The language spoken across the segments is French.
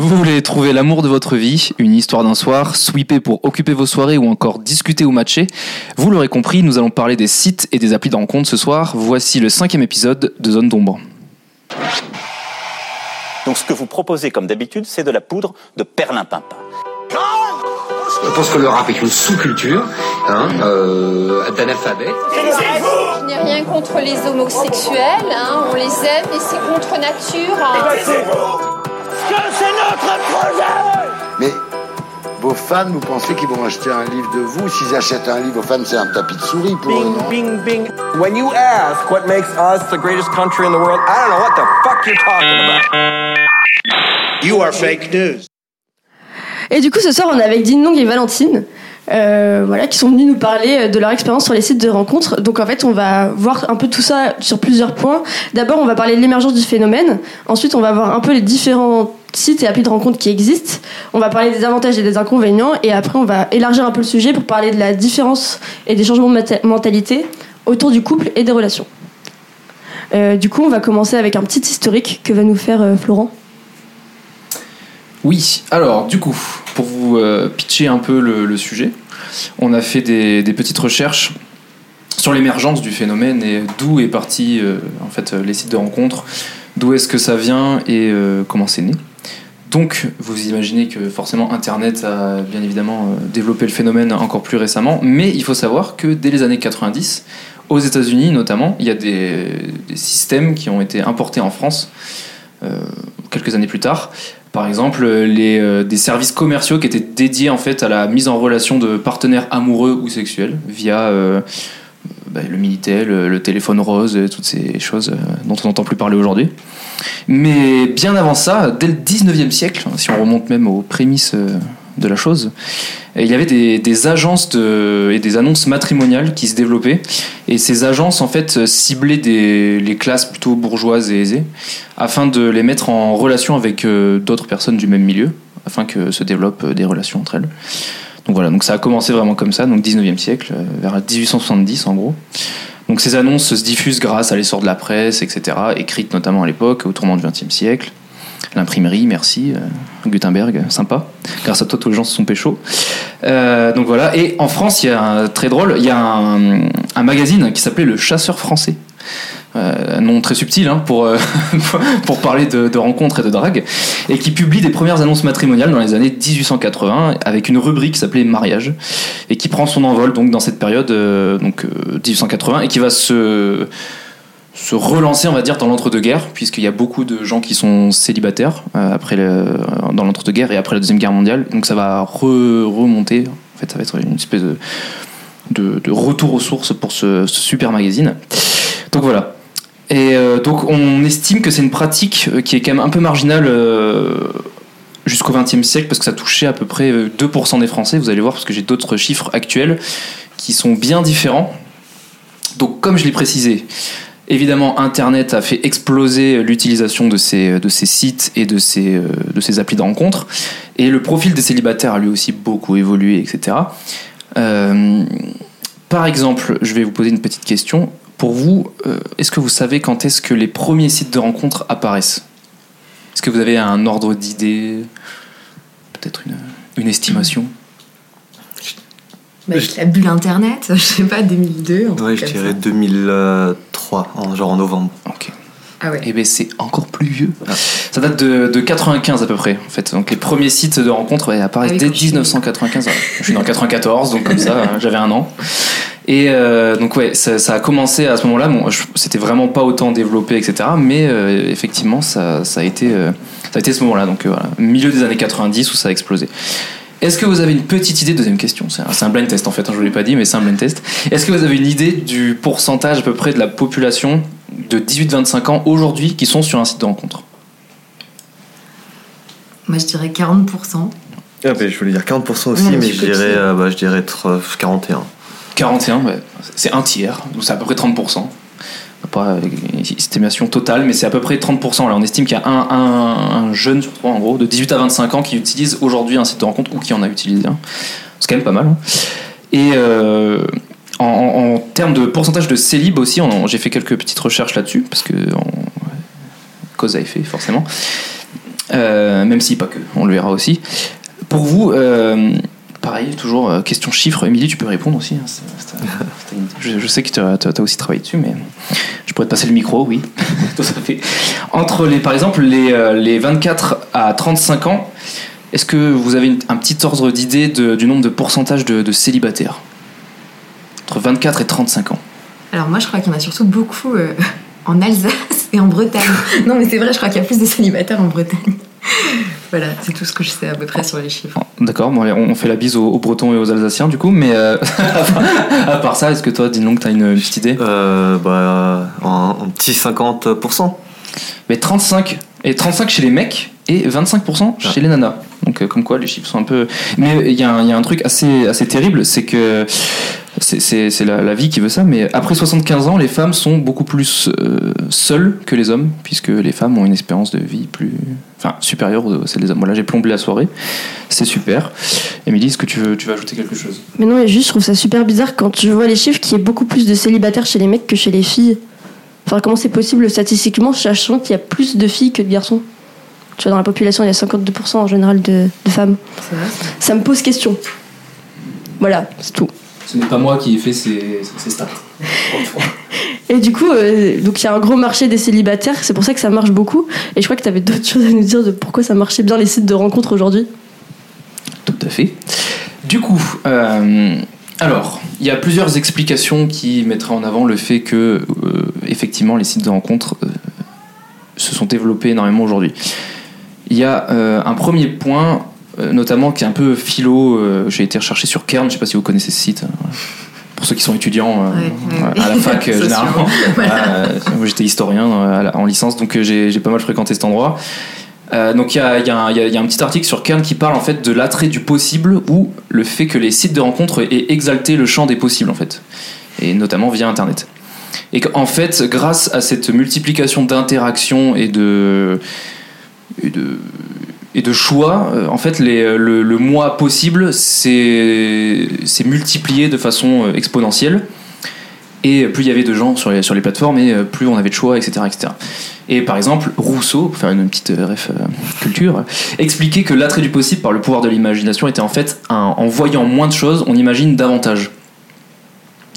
Vous voulez trouver l'amour de votre vie, une histoire d'un soir, sweeper pour occuper vos soirées ou encore discuter ou matcher Vous l'aurez compris, nous allons parler des sites et des applis de rencontre ce soir. Voici le cinquième épisode de Zone d'ombre. Donc ce que vous proposez comme d'habitude, c'est de la poudre de perlimpinpin. Je pense que le rap est une sous-culture hein, euh, d'analphabète. Je n'ai rien contre les homosexuels, hein, on les aime, mais c'est contre nature. hein. Mais vos fans, vous pensez qu'ils vont acheter un livre de vous? S'ils achètent un livre, vos fans, c'est un tapis de souris pour eux, Bing, non? bing, bing. When you ask what makes us the greatest country in the world, I don't know what the fuck you're talking about. You are fake news. Et du coup, ce soir, on est avec Dinong et Valentine, euh, voilà, qui sont venus nous parler de leur expérience sur les sites de rencontres. Donc, en fait, on va voir un peu tout ça sur plusieurs points. D'abord, on va parler de l'émergence du phénomène. Ensuite, on va voir un peu les différents sites et applis de rencontres qui existent. On va parler des avantages et des inconvénients. Et après, on va élargir un peu le sujet pour parler de la différence et des changements de mentalité autour du couple et des relations. Euh, du coup, on va commencer avec un petit historique que va nous faire euh, Florent. Oui, alors du coup, pour vous euh, pitcher un peu le, sujet, on a fait des, petites recherches sur l'émergence du phénomène et d'où est parti en fait les sites de rencontres, d'où est-ce que ça vient et comment c'est né. Donc, vous imaginez que forcément Internet a bien évidemment euh, développé le phénomène encore plus récemment, mais il faut savoir que dès les années 90, aux États-Unis notamment, il y a des, systèmes qui ont été importés en France euh, quelques années plus tard. Par exemple, euh, des services commerciaux qui étaient dédiés en fait à la mise en relation de partenaires amoureux ou sexuels via bah, le Minitel, le, le téléphone rose, et toutes ces choses euh, dont on n'entend plus parler aujourd'hui. Mais bien avant ça, dès le 19e siècle, si on remonte même aux prémices euh, de la chose, il y avait des, agences et des annonces matrimoniales qui se développaient. Et ces agences, en fait, ciblaient des, les classes plutôt bourgeoises et aisées afin de les mettre en relation avec euh, d'autres personnes du même milieu, afin que se développent euh, des relations entre elles. Donc voilà, donc ça a commencé vraiment comme ça, donc 19e siècle, euh, vers 1870 en gros. Donc ces annonces se diffusent grâce à l'essor de la presse, etc., écrites notamment à l'époque, au tournant du 20e siècle. L'imprimerie, merci, euh, Gutenberg, sympa. Grâce à toi, tous les gens se sont pécho. Euh, donc voilà, et en France, il y a un, très drôle, il y a un, un magazine qui s'appelait Le Chasseur français. Euh, nom très subtil hein, pour, euh, pour parler de, rencontres et de drague, et qui publie des premières annonces matrimoniales dans les années 1880 avec une rubrique qui s'appelait Mariage, et qui prend son envol donc dans cette période euh, donc euh, 1880 et qui va se se relancer, on va dire, dans l'entre-deux-guerres, puisqu'il y a beaucoup de gens qui sont célibataires euh, après dans l'entre-deux-guerres et après la deuxième guerre mondiale. Donc ça va re- remonter. En fait, ça va être une espèce de, de, retour aux sources pour ce super magazine. Donc voilà. Et euh, donc on estime que c'est une pratique euh, qui est quand même un peu marginale euh, jusqu'au XXe siècle parce que ça touchait à peu près euh, 2% des Français. Vous allez voir parce que j'ai d'autres chiffres actuels qui sont bien différents. Donc comme je l'ai précisé, évidemment Internet a fait exploser l'utilisation de ces, de ces sites et de ces, de ces applis de rencontres. Et le profil des célibataires a lui aussi beaucoup évolué, etc. Par exemple, je vais vous poser une petite question. Pour vous, euh, est-ce que vous savez quand est-ce que les premiers sites de rencontres apparaissent? Est-ce que vous avez un ordre d'idée Peut-être une, une estimation? Bah, La bulle internet, je sais pas, 2002. un truc Ouais, je dirais ça. 2003, en, genre en novembre. Ok. Ah ouais. Eh bien, c'est encore plus vieux. Ça date de, de 95 à peu près, en fait. Donc, les premiers sites de rencontres ouais, apparaissent Ah oui, dès quand je suis- 1995. Ouais. Je suis dans 94, donc comme ça, hein, j'avais un an. Et euh, donc, ouais, ça, ça a commencé à ce moment-là. Bon, c'était vraiment pas autant développé, etc. Mais euh, effectivement, ça, ça, a été, euh, ça a été ce moment-là. Donc, euh, voilà, milieu des années 90 où ça a explosé. Est-ce que vous avez une petite idée Deuxième question, c'est un, blind test en fait, hein, je ne vous l'ai pas dit, mais c'est un blind test. Est-ce que vous avez une idée du pourcentage à peu près de la population de 18-25 ans aujourd'hui qui sont sur un site de rencontre? Moi, je dirais 40%. Ah, ben, je voulais dire 40% aussi, mais je dirais, euh, bah, je dirais tr- 41. 41, ouais, c'est un tiers, donc c'est à peu près 30%. Pas une estimation totale, mais c'est à peu près 30%. Là, on estime qu'il y a un, un- un jeune sur trois, en gros, de 18 à 25 ans qui utilise aujourd'hui un site de rencontre ou qui en a utilisé un. C'est quand même pas mal. hein. Et euh, en, termes de pourcentage de célib aussi, j'ai fait quelques petites recherches là-dessus, parce que cause à effet, forcément. Euh, même si pas que, on le verra aussi. Pour vous, euh, pareil, toujours euh, question chiffres. Émilie, tu peux répondre aussi. hein, c'est- c'est- c'est une- je, je sais que tu as, aussi travaillé dessus, mais je pourrais te passer le micro, oui. Tout à fait. Entre les, par exemple, les, euh, les 24 à 35 ans, est-ce que vous avez une- un petit ordre d'idée de- du nombre de pourcentage de, de célibataires? Entre 24 et 35 ans. Alors moi, je crois qu'il y en a surtout beaucoup euh, en Alsace et en Bretagne. non, mais c'est vrai, je crois qu'il y a plus de célibataires en Bretagne. voilà, c'est tout ce que je sais à peu près sur les chiffres. D'accord, bon, on fait la bise aux, aux Bretons et aux Alsaciens du coup, mais euh, à part ça, est-ce que toi, dis donc, tu as une, une petite idée? Euh, bah, un, un petit 50%. Mais 35 et 35 chez les mecs et 25% chez les nanas. Donc euh, comme quoi les chiffres sont un peu. Mais il y, a un- il y a un truc assez assez terrible, c'est que c'est la, la vie qui veut ça. Mais après 75 ans, les femmes sont beaucoup plus euh, seules que les hommes, puisque les femmes ont une espérance de vie plus, enfin supérieure à celle des hommes. Voilà, j'ai plombé la soirée, c'est super. Émilie, est-ce que tu veux tu veux ajouter quelque chose? Mais non, mais juste, je trouve ça super bizarre quand je vois les chiffres qu'il y ait beaucoup plus de célibataires chez les mecs que chez les filles. Enfin, comment c'est possible statistiquement, sachant qu'il y a plus de filles que de garçons? Tu vois, dans la population, il y a 52% en général de, de femmes. Ça me pose question. Voilà, c'est tout. Ce n'est pas moi qui ai fait ces, ces stats. Et du coup, euh, donc il y a un gros marché des célibataires, c'est pour ça que ça marche beaucoup. Et je crois que tu avais d'autres choses à nous dire de pourquoi ça marchait bien les sites de rencontres aujourd'hui. Tout à fait. Du coup, euh, alors, il y a plusieurs explications qui mettraient en avant le fait que, euh, effectivement, les sites de rencontres euh, se sont développés énormément aujourd'hui. Il y a euh, un premier point, notamment qui est un peu philo. euh, J'ai été recherché sur Kern, je sais pas si vous connaissez ce site. euh, Pour ceux qui sont étudiants euh, Ouais, ouais. à la fac, euh, généralement. Voilà. Euh, moi, j'étais historien euh, en licence, donc euh, j'ai pas mal fréquenté cet endroit. Euh, donc il y a, y un- il y a- il y a un petit article sur Kern qui parle en fait de l'attrait du possible ou le fait que les sites de rencontres aient exalté le champ des possibles en fait, et notamment via Internet. Et qu'en fait, grâce à cette multiplication d'interactions et de, et de et de choix, euh, en fait, les, le, le moi possible s'est multiplié de façon euh, exponentielle. Et plus il y avait de gens sur les, sur les plateformes, et euh, plus on avait de choix, etc. etc. Et par exemple, Rousseau, pour faire une petite euh, ref euh, culture, expliquait que l'attrait du possible par le pouvoir de l'imagination était en fait, en voyant moins de choses, on imagine davantage.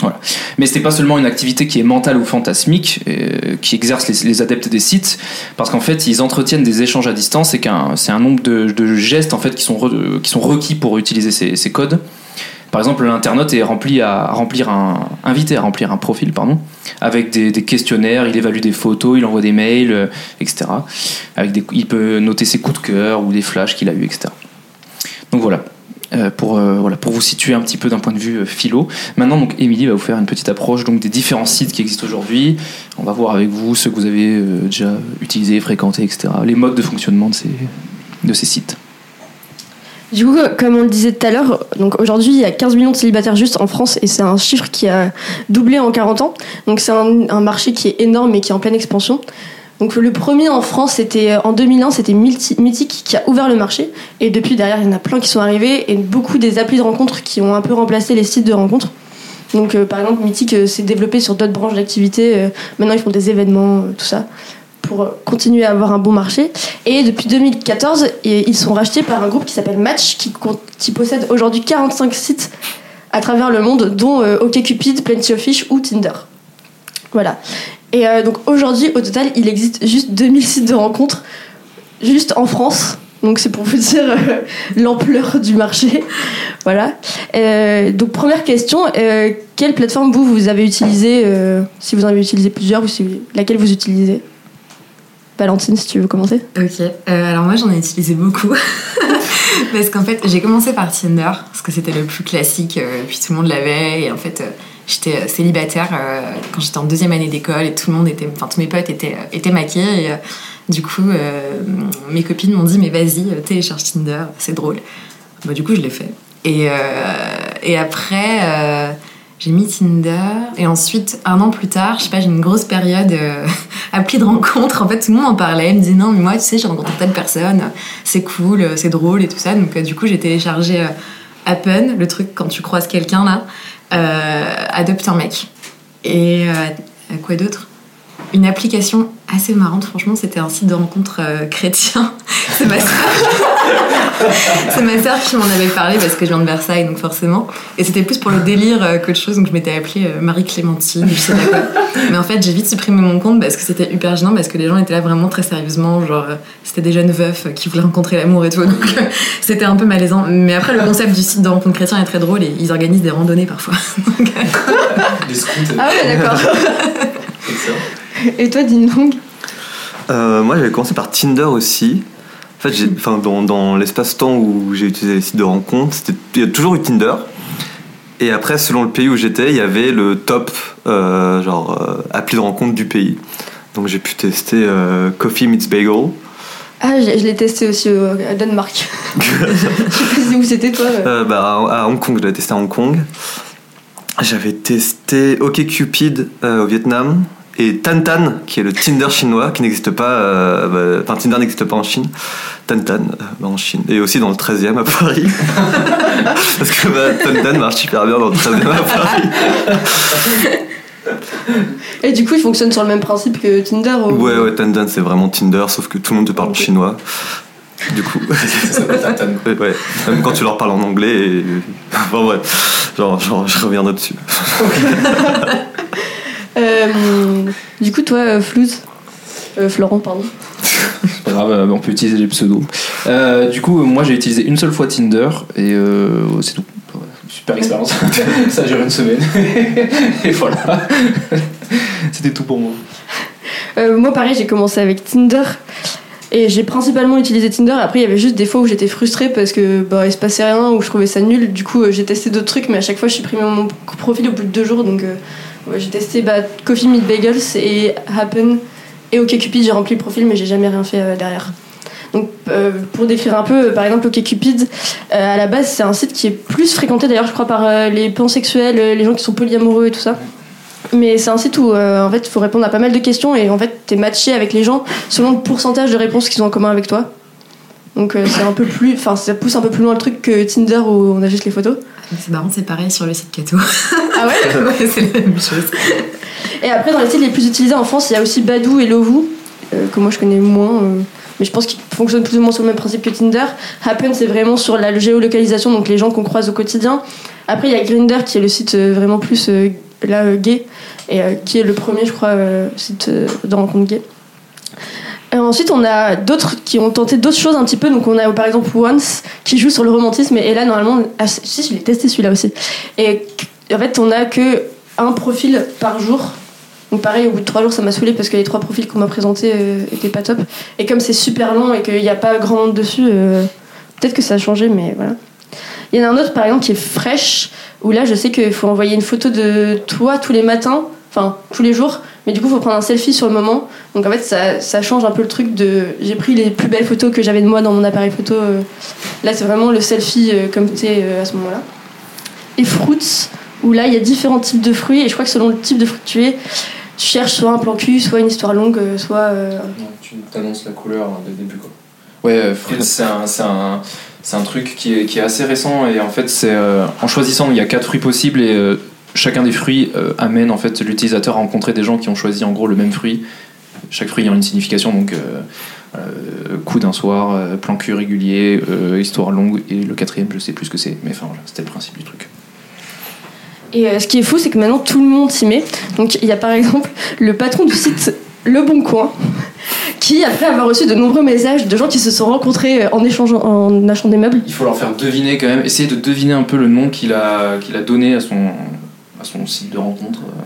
Voilà. Mais c'était pas seulement une activité qui est mentale ou fantasmique, euh, qui exercent les, adeptes des sites, parce qu'en fait ils entretiennent des échanges à distance et qu'un c'est un nombre de, gestes en fait qui sont qui sont requis pour utiliser ces, codes. Par exemple, l'internaute est rempli à, remplir un invité à remplir un profil, pardon, avec des, questionnaires, il évalue des photos, il envoie des mails, euh, etc. Avec il peut noter ses coups de cœur ou des flashs qu'il a eu, etc. Donc voilà. Euh, pour, euh, voilà, pour vous situer un petit peu d'un point de vue euh, philo. Maintenant, donc, Émilie va vous faire une petite approche donc, des différents sites qui existent aujourd'hui. On va voir avec vous ceux que vous avez déjà utilisés, fréquentés, etc. Les modes de fonctionnement de ces, de ces sites. Du coup, comme on le disait tout à l'heure, donc aujourd'hui il y a 15 millions de célibataires juste en France et c'est un chiffre qui a doublé en 40 ans. Donc c'est un marché qui est énorme et qui est en pleine expansion. Donc le premier en France, c'était en 2001, c'était Mythic qui a ouvert le marché. Et depuis derrière, il y en a plein qui sont arrivés et beaucoup des applis de rencontres qui ont un peu remplacé les sites de rencontres. Donc euh, par exemple, Mythic euh, s'est développé sur d'autres branches d'activité. Euh, maintenant, ils font des événements, euh, tout ça, pour euh, continuer à avoir un bon marché. Et depuis 2014, et- ils sont rachetés par un groupe qui s'appelle Match, qui, qui possède aujourd'hui 45 sites à travers le monde, dont euh, OkCupid, Plenty of Fish ou Tinder. Voilà. Et euh, donc aujourd'hui, au total, il existe juste 2000 sites de rencontres, juste en France. Donc c'est pour vous dire euh, l'ampleur du marché. Voilà. Euh, donc première question, quelle plateforme vous, vous avez utilisé, si vous en avez utilisé plusieurs, laquelle vous utilisez? Valentine, si tu veux commencer. Ok, alors moi j'en ai utilisé beaucoup. parce qu'en fait, j'ai commencé par Tinder, parce que c'était le plus classique, puis tout le monde l'avait. Et en fait, j'étais euh, célibataire euh, quand j'étais en deuxième année d'école et tout le monde était. Enfin, tous mes potes étaient, euh, étaient maqués. Du coup, mes copines m'ont dit Mais vas-y, télécharge Tinder, c'est drôle. Bah, du coup, je l'ai fait. Et, et après. j'ai mis Tinder et ensuite un an plus tard, je sais pas, j'ai une grosse période euh, appli de rencontre. En fait, tout le monde en parlait, il me disait non, mais moi, tu sais, j'ai rencontré telle personne, c'est cool, c'est drôle et tout ça. Donc, du coup, j'ai téléchargé euh, Happen, le truc quand tu croises quelqu'un là, adopte un mec. Et euh, quoi d'autre? Une application assez marrante, franchement, c'était un site de rencontre euh, chrétien. C'est ma sœur. C'est ma sœur qui m'en avait parlé parce que je viens de Versailles, donc forcément. Et c'était plus pour le délire euh, qu'autre chose, donc je m'étais appelée euh, Marie-Clémentine, je sais pas quoi. Mais en fait, j'ai vite supprimé mon compte parce que c'était hyper gênant, parce que les gens étaient là vraiment très sérieusement, genre, euh, c'était des jeunes veufs qui voulaient rencontrer l'amour et tout, donc euh, c'était un peu malaisant. Mais après, le concept du site de rencontre chrétien est très drôle et ils organisent des randonnées parfois. Donc, euh, Des scouts. Ah ouais, d'accord. Excellent. Et toi, Ding Dong Euh, moi, j'avais commencé par Tinder aussi. En fait, j'ai- enfin, dans, dans l'espace-temps où j'ai utilisé les sites de rencontres, il y a toujours eu Tinder. Et après, selon le pays où j'étais, il y avait le top euh, genre euh, appli de rencontre du pays. Donc j'ai pu tester euh, Coffee Meets Bagel. Ah, je, je l'ai testé aussi au Danemark. je sais pas où c'était toi. bah, à Hong Kong, je l'avais testé à Hong Kong. J'avais testé OkCupid euh, au Vietnam et Tantan, qui est le Tinder chinois, qui n'existe pas. euh, bah, Enfin, Tinder n'existe pas en Chine. Tantan euh, bah, en Chine. Et aussi dans le 13e à Paris. Parce que bah, Tantan marche super bien dans le 13e à Paris. Et du coup, il fonctionne sur le même principe que Tinder ou- Ouais, ouais, Tantan, c'est vraiment Tinder, sauf que tout le monde te parle chinois. Du coup, Ça s'appelle Tantan. ouais, ouais. même quand tu leur parles en anglais. Et... Enfin, bref, genre, genre, je reviendrai dessus. Euh, du coup, toi, euh, Flouze Euh, Florent, pardon. C'est pas grave, euh, on peut utiliser les pseudos. Euh, du coup, moi j'ai utilisé une seule fois Tinder et euh, c'est tout. Super expérience. Ça a duré une semaine. et voilà. C'était tout pour moi. Euh, moi, pareil, j'ai commencé avec Tinder. Et j'ai principalement utilisé Tinder. Après, il y avait juste des fois où j'étais frustrée parce que bah, il se passait rien, où je trouvais ça nul. Du coup, euh, j'ai testé d'autres trucs, mais à chaque fois, je supprimais mon profil au bout de deux jours. Donc, euh, ouais, j'ai testé bah, Coffee Meet Bagels et Happen. Et OkCupid, j'ai rempli le profil, mais j'ai jamais rien fait euh, derrière. Donc, euh, pour décrire un peu, euh, par exemple, OkCupid, à la base, c'est un site qui est plus fréquenté d'ailleurs, je crois, par les pansexuels, les gens qui sont polyamoureux et tout ça. Mais c'est un site où en fait il faut répondre à pas mal de questions et en fait t'es matché avec les gens selon le pourcentage de réponses qu'ils ont en commun avec toi. Donc c'est un peu plus, enfin ça pousse un peu plus loin le truc que Tinder où on a juste les photos. C'est marrant, c'est pareil sur le site Kato. Ah ouais ouais, c'est la même chose. Et après dans les sites les plus utilisés en France il y a aussi Badou et Lovoo euh, que moi je connais moins. euh, mais je pense qu'ils fonctionnent plus ou moins sur le même principe que Tinder. Happen, c'est vraiment sur la géolocalisation, donc les gens qu'on croise au quotidien. Après, il y a Grinder qui est le site euh, vraiment plus là, gay, et qui est le premier, je crois, site de rencontre gay. Euh, ensuite, on a d'autres qui ont tenté d'autres choses un petit peu. Donc, on a par exemple Once qui joue sur le romantisme. Et là, normalement, ah, si, je l'ai testé celui-là aussi. Et en fait, on a que un profil par jour. Donc, pareil, au bout de trois jours, ça m'a saoulé parce que les trois profils qu'on m'a présentés euh, étaient pas top. Et comme c'est super long et qu'il n'y a pas grand monde dessus, euh, peut-être que ça a changé, mais voilà. Il y en a un autre, par exemple, qui est fraîche, où là, je sais qu'il faut envoyer une photo de toi tous les matins, enfin, tous les jours, mais du coup, il faut prendre un selfie sur le moment. Donc, en fait, ça, ça change un peu le truc de. J'ai pris les plus belles photos que j'avais de moi dans mon appareil photo. euh. Là, c'est vraiment le selfie euh, comme tu es à ce moment-là. Et Fruits, où là, il y a différents types de fruits, et je crois que selon le type de fruit que tu es, tu cherches soit un plan cul, soit une histoire longue, euh, soit. euh, Tu t'annonces la couleur hein, dès le début quoi. Ouais, euh, Fruits, c'est un, c'est un, c'est un truc qui est, qui est assez récent et en fait c'est euh, en choisissant il y a quatre fruits possibles et euh, chacun des fruits euh, amène en fait l'utilisateur à rencontrer des gens qui ont choisi en gros le même fruit. Chaque fruit ayant une signification donc euh, euh, coup d'un soir, plan cul régulier, histoire longue et le quatrième je sais plus ce que c'est mais enfin voilà c'était le principe du truc. Et ce qui est fou, c'est que maintenant tout le monde s'y met. Donc il y a par exemple le patron du site Le Bon Coin, qui après avoir reçu de nombreux messages de gens qui se sont rencontrés en échangeant, en achetant des meubles. Il faut leur faire deviner quand même, essayer de deviner un peu le nom qu'il a, qu'il a donné à son, à son site de rencontre. euh.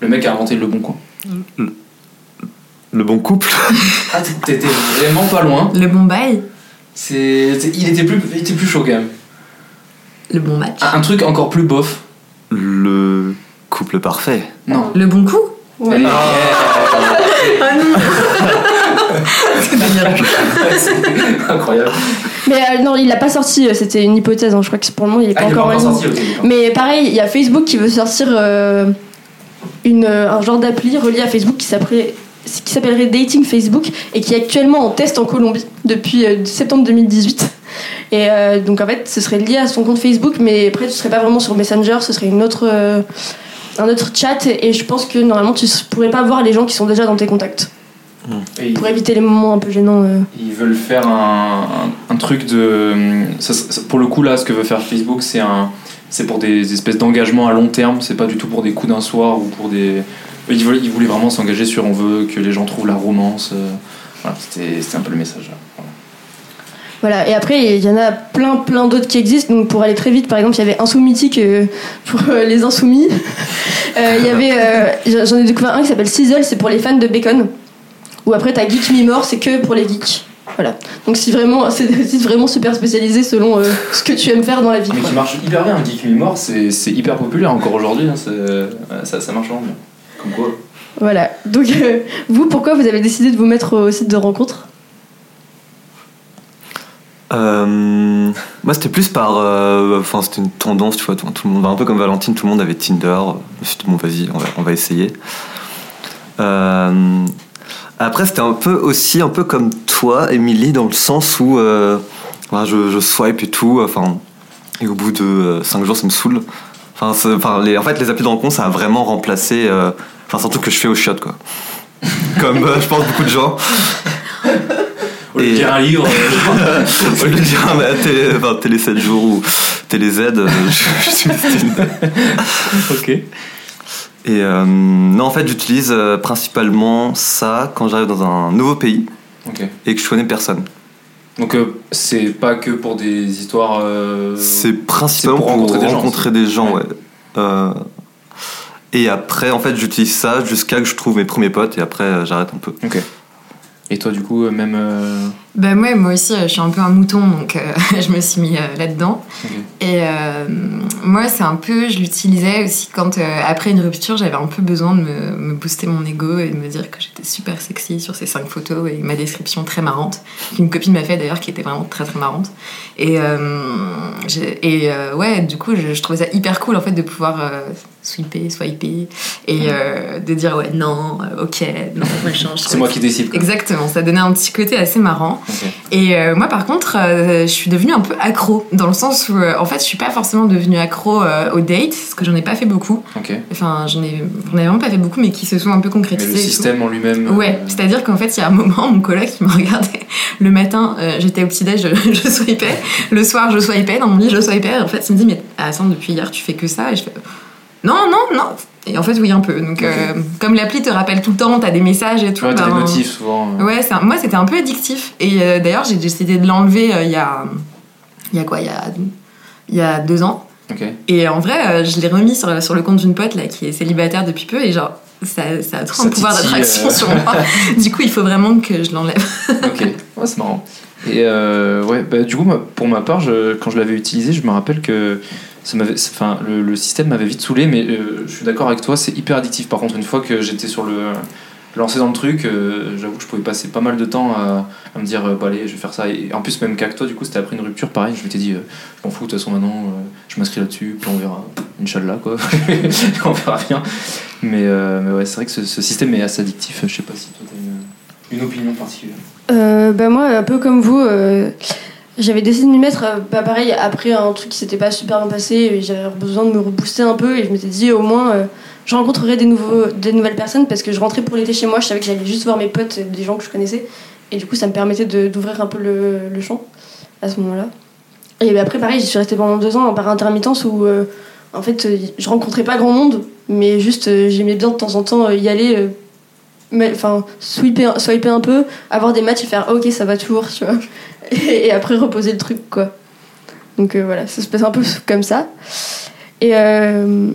Le mec a inventé le bon coin. Le bon couple Ah, t'étais vraiment pas loin. Le bon bail, C'est, il, était plus, il était plus chaud quand même. le bon match, Un, un truc encore plus bof. Le couple parfait. Non. le bon coup. Ouais non C'est délirant. c'est incroyable. Mais euh, non, il l'a pas sorti, euh, c'était une hypothèse, hein. je crois que pour le moment il est pas Ah, est pas encore sorti. Mais pareil, il y a Facebook qui veut sortir euh, une, un genre d'appli relié à Facebook qui s'appellerait qui s'appellerait Dating Facebook et qui est actuellement en test en Colombie depuis euh, septembre 2018. Et euh, donc en fait, ce serait lié à son compte Facebook, mais après, ce serait pas vraiment sur Messenger, ce serait une autre, euh, un autre chat et je pense que normalement tu pourrais pas voir les gens qui sont déjà dans tes contacts Et ils, pour éviter les moments un peu gênants. euh. ils veulent faire un, un- un truc de. ça- ça- pour le coup, là, ce que veut faire Facebook, c'est un. C'est pour des espèces d'engagements à long terme, c'est pas du tout pour des coups d'un soir ou pour des. Ils voulaient, ils voulaient vraiment s'engager sur on veut que les gens trouvent la romance. euh, Voilà, c'était un peu le message. là. Voilà. Voilà, et après, il y en a plein, plein d'autres qui existent. Donc, pour aller très vite, par exemple, il y avait Insoumitique euh, pour euh, les insoumis. Euh, Il y avait, j'en ai découvert un qui s'appelle Sizzle, c'est pour les fans de bacon. Ou après, t'as Geek Me More, c'est que pour les geeks. Voilà. Donc, si vraiment, c'est des sites vraiment super spécialisés selon euh, ce que tu aimes faire dans la vie. Mais qui marche hyper bien, Geek Me More, c'est c'est hyper populaire encore aujourd'hui, hein, c'est- euh, ça, ça marche vraiment bien. Comme quoi Voilà. Donc, euh, vous, pourquoi vous avez décidé de vous mettre au site de rencontre? Euh, moi, c'était plus par. euh, Enfin, c'était une tendance, tu vois. Tout, tout le monde, un peu comme Valentine, tout le monde avait Tinder. Je me suis dit, bon, vas-y, on va, on va essayer. Euh, après, c'était un peu aussi un peu comme toi, Émilie, dans le sens où euh, je, je swipe et tout. Enfin, et au bout de 5 jours, ça me saoule. Enfin, c'est- enfin, les, en fait, les applis de rencontre, ça a vraiment remplacé. euh, Enfin, surtout que je fais au shot, quoi. Comme euh, je pense beaucoup de gens. Au lieu de lire un livre, euh, Au lieu de dire ah, bah, télé, enfin, télé 7 jours ou télé Z, euh, je, je suis ok. Et euh, non, en fait, j'utilise euh, principalement ça quand j'arrive dans un nouveau pays et que je connais personne. Donc euh, c'est pas que pour des histoires. C'est principalement pour pour, rencontrer rencontrer des des gens ouais. Et après, en fait, j'utilise ça jusqu'à que je trouve mes premiers potes et après, j'arrête un peu. Ok. Et toi, du coup, même. Euh, Bah moi, aussi, euh, je suis un peu un mouton, donc euh, je me suis mis euh, là-dedans. Et euh, moi, c'est un peu, je l'utilisais aussi quand, après une rupture, j'avais un peu besoin de me, me booster mon ego et de me dire que j'étais super sexy sur ces cinq photos et ma description très marrante, qu'une copine m'a fait d'ailleurs, qui était vraiment très très marrante. Et, et ouais, du coup, je, je trouvais ça hyper cool en fait de pouvoir sweeper, swiper et euh, de dire ouais, non, ok, non, machin. C'est moi qui décide. quoi. Exactement, ça donnait un petit côté assez marrant. Et euh, moi, par contre, euh, je suis devenue un peu accro, dans le sens où, euh, en fait, je suis pas forcément devenue accro aux dates, parce que j'en ai pas fait beaucoup. Enfin, j'en ai, j'en ai vraiment pas fait beaucoup, mais qui se sont un peu Mais concrétisés. le et tout. système en lui-même. Ouais, c'est-à-dire qu'en fait, il y a un moment, mon coloc, il me regardait le matin, j'étais au petit-déj, je, je swipais, le soir, je swipais, dans mon lit, je swipais, et en fait, il me dit, mais attends, depuis hier, tu fais que ça, et je fais, non, non, non. Et en fait, oui, un peu. Donc, euh, comme l'appli te rappelle tout le temps, t'as des messages et tout. Ouais, t'as des ben, notifs souvent. euh. Ouais, un- moi c'était un peu addictif. Et euh, d'ailleurs, j'ai décidé de l'enlever il y a. Il y a quoi Il y a, il y a deux ans. Et en vrai, je l'ai remis sur, sur le compte d'une pote là qui est célibataire depuis peu. Et genre, ça, ça a trop Ça un pouvoir d'attraction sur moi. du coup, il faut vraiment que je l'enlève. Ok, ouais, c'est marrant. Et euh, ouais, bah, du coup, pour ma part, quand je l'avais utilisé, je me rappelle que ça m'avait, enfin, le, système m'avait vite saoulé, mais euh, je suis d'accord avec toi, c'est hyper addictif. Par contre, une fois que j'étais sur le lancé dans le truc, euh, j'avoue que je pouvais passer pas mal de temps à, me dire, bah allez, je vais faire ça. Et en plus, même qu'avec toi, du coup, c'était après une rupture, pareil, je m'étais dit, je m'en fous, de toute façon, maintenant, je m'inscris là-dessus, puis on verra. Inch'Allah, quoi. on verra bien. Mais, mais ouais, c'est vrai que ce, ce système est assez addictif. Je sais pas si toi, t'as une, une opinion particulière. Euh, bah moi, un peu comme vous, euh, j'avais décidé de m'y mettre, bah pareil, après un truc qui s'était pas super bien passé, j'avais besoin de me rebooster un peu, et je m'étais dit au moins, je rencontrerai des, nouveaux, des nouvelles personnes, parce que je rentrais pour l'été chez moi, je savais que j'allais juste voir mes potes, des gens que je connaissais, et du coup ça me permettait d'ouvrir un peu le, le champ à ce moment-là. Et bah, après pareil, j'y suis restée pendant deux ans par intermittence où en fait je rencontrais pas grand monde, mais juste j'aimais bien de temps en temps y aller. Mais- enfin swiper, swiper un peu avoir des matchs et faire ok ça va toujours tu vois et, et après reposer le truc quoi donc euh, voilà ça se passe un peu comme ça et euh,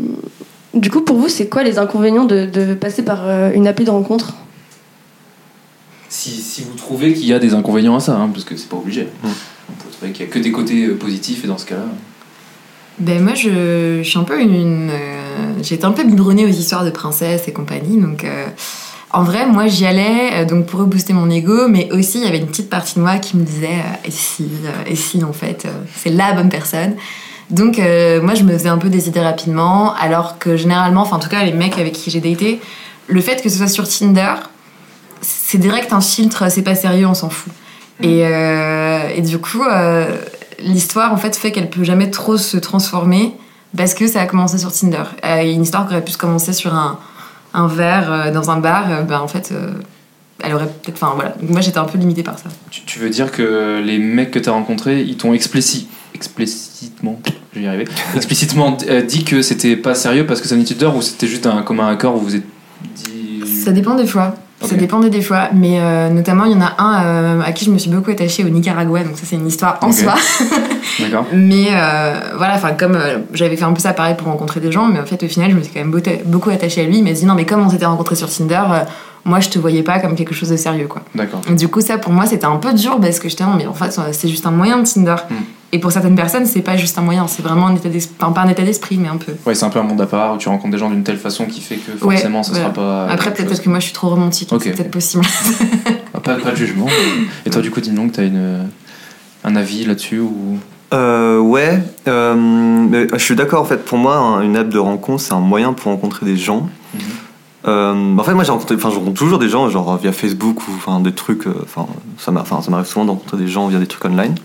du coup pour vous c'est quoi les inconvénients de, de passer par euh, une appli de rencontre? Si, si vous trouvez qu'il y a des inconvénients à ça, hein, parce que c'est pas obligé. Mm. On peut trouver qu'il y a que des côtés positifs, et dans ce cas-là. Ben moi, je, je suis un peu une. une, euh, J'ai été un peu biberonnée aux histoires de princesses et compagnie. Donc, euh, en vrai, moi, j'y allais euh, donc pour rebooster mon ego, mais aussi, il y avait une petite partie de moi qui me disait euh, et si, euh, et si, en fait, c'est la bonne personne. Donc, euh, moi, je me faisais un peu des idées rapidement, alors que généralement, enfin, en tout cas, les mecs avec qui j'ai daté, le fait que ce soit sur Tinder, c'est direct un filtre, c'est pas sérieux, on s'en fout. Et, euh, et du coup, euh, l'histoire en fait fait qu'elle peut jamais trop se transformer parce que ça a commencé sur Tinder. Une histoire qui aurait pu se commencer sur un, un verre euh, dans un bar, ben en fait, euh, elle aurait peut-être. Enfin voilà. Donc moi j'étais un peu limitée par ça. Tu, tu veux dire que les mecs que t'as rencontrés, ils t'ont explicit, explicitement, je vais y arriver, explicitement dit que c'était pas sérieux parce que c'est un Tinder ou c'était juste un commun accord où vous êtes dit. Ça dépend des fois. Ça Ok. dépend des fois, mais euh, notamment il y en a un euh, à qui je me suis beaucoup attachée au Nicaragua, donc ça c'est une histoire en soi. D'accord. Mais euh, voilà, enfin comme j'avais fait un peu ça pareil pour rencontrer des gens, mais en fait au final je me suis quand même beaucoup attachée à lui. Il m'a dit non mais comme on s'était rencontrés sur Tinder, moi je te voyais pas comme quelque chose de sérieux quoi. D'accord. Du coup ça pour moi c'était un peu dur parce que j'étais non mais en fait c'est juste un moyen de Tinder. Hmm. Et pour certaines personnes c'est pas juste un moyen, c'est vraiment un état d'esprit, enfin pas un état d'esprit mais un peu. Ouais, c'est un peu un monde à part où tu rencontres des gens d'une telle façon qui fait que Ouais, forcément ça voilà. sera pas. Après peut-être parce que moi je suis trop romantique, Ok. c'est peut-être possible. Ah, Pas, pas de jugement. Et toi, du coup, dis-donc, t'as une, un avis là-dessus ou? Euh, ouais, euh, mais je suis d'accord en fait. Pour moi, un- une app de rencontre, c'est un moyen pour rencontrer des gens. Mhm. Euh, en fait, moi, j'ai rencontré, enfin, je rencontre toujours des gens, genre via Facebook ou enfin des trucs. euh, Enfin, ça m'a- enfin, ça m'arrive souvent de rencontrer des gens via des trucs online.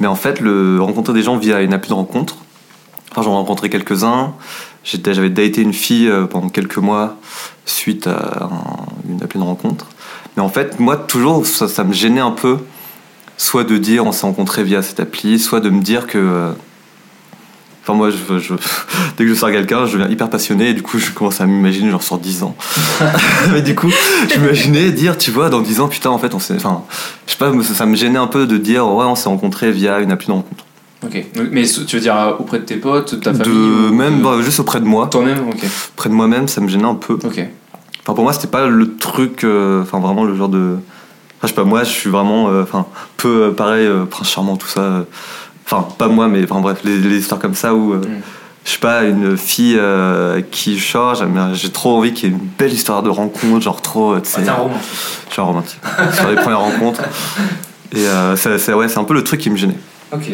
Mais en fait, le rencontrer des gens via une appli de rencontre. Enfin, j'en ai rencontré quelques-uns. J'avais daté une fille euh, pendant quelques mois suite à un- une appli de rencontre. Mais en fait, moi, toujours, ça, ça me gênait un peu soit de dire on s'est rencontré via cette appli, soit de me dire que. Enfin, moi, je, je- dès que je sors quelqu'un, je deviens hyper passionné et du coup, je commence à m'imaginer, genre sur 10 ans. Mais du coup, je m'imaginais dire, tu vois, dans 10 ans, putain, en fait, on s'est. Enfin, je sais pas, ça, me gênait un peu de dire, ouais, on s'est rencontré via une appli de rencontre. Ok. Mais tu veux dire euh, auprès de tes potes, ta famille De, ou même, de- bah, juste auprès de moi. Toi-même Ok. Près de moi-même, ça me gênait un peu. Ok. Enfin, pour moi, c'était pas le truc. euh, Enfin, vraiment le genre de. Enfin, je sais pas, moi, je suis vraiment. euh, Enfin, peu euh, pareil, prince charmant, tout ça. Enfin, pas moi, mais enfin, bref, les, les histoires comme ça où. euh, Mm. Je sais pas, une fille euh, qui j'aime- j'ai trop envie qu'il y ait une belle histoire de rencontre, genre trop. euh, tu sais, Ah, un roman. je suis un romantique. sur les premières rencontres. Et euh, c'est c'est- ouais, c'est un peu le truc qui me gênait. Ok.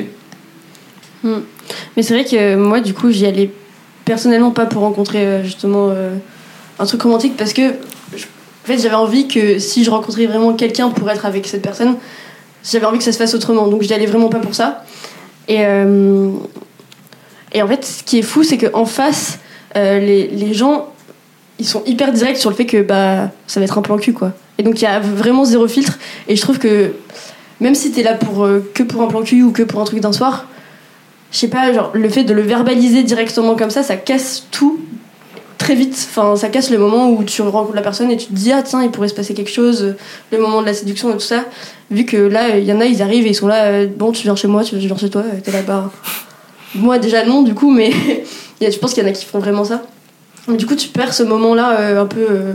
Mais c'est vrai que moi, du coup, j'y allais personnellement pas pour rencontrer euh, justement euh, un truc romantique parce que en fait, j'avais envie que si je rencontrais vraiment quelqu'un pour être avec cette personne, j'avais envie que ça se fasse autrement. Donc, j'y allais vraiment pas pour ça. Et, euh, et en fait, ce qui est fou, c'est qu'en face, euh, les, les gens, ils sont hyper directs sur le fait que bah, ça va être un plan cul, quoi. Et donc, il y a vraiment zéro filtre. Et je trouve que même si t'es là pour, euh, que pour un plan cul ou que pour un truc d'un soir, je sais pas, genre le fait de le verbaliser directement comme ça, ça casse tout très vite. Enfin, ça casse le moment où tu rencontres la personne et tu te dis ah tiens il pourrait se passer quelque chose, euh, le moment de la séduction et tout ça. Vu que là il y en a ils arrivent et ils sont là euh, bon tu viens chez moi, tu viens chez toi, euh, t'es là-bas. Moi déjà non du coup mais je pense qu'il y en a qui font vraiment ça. Mais du coup tu perds ce moment là un peu euh,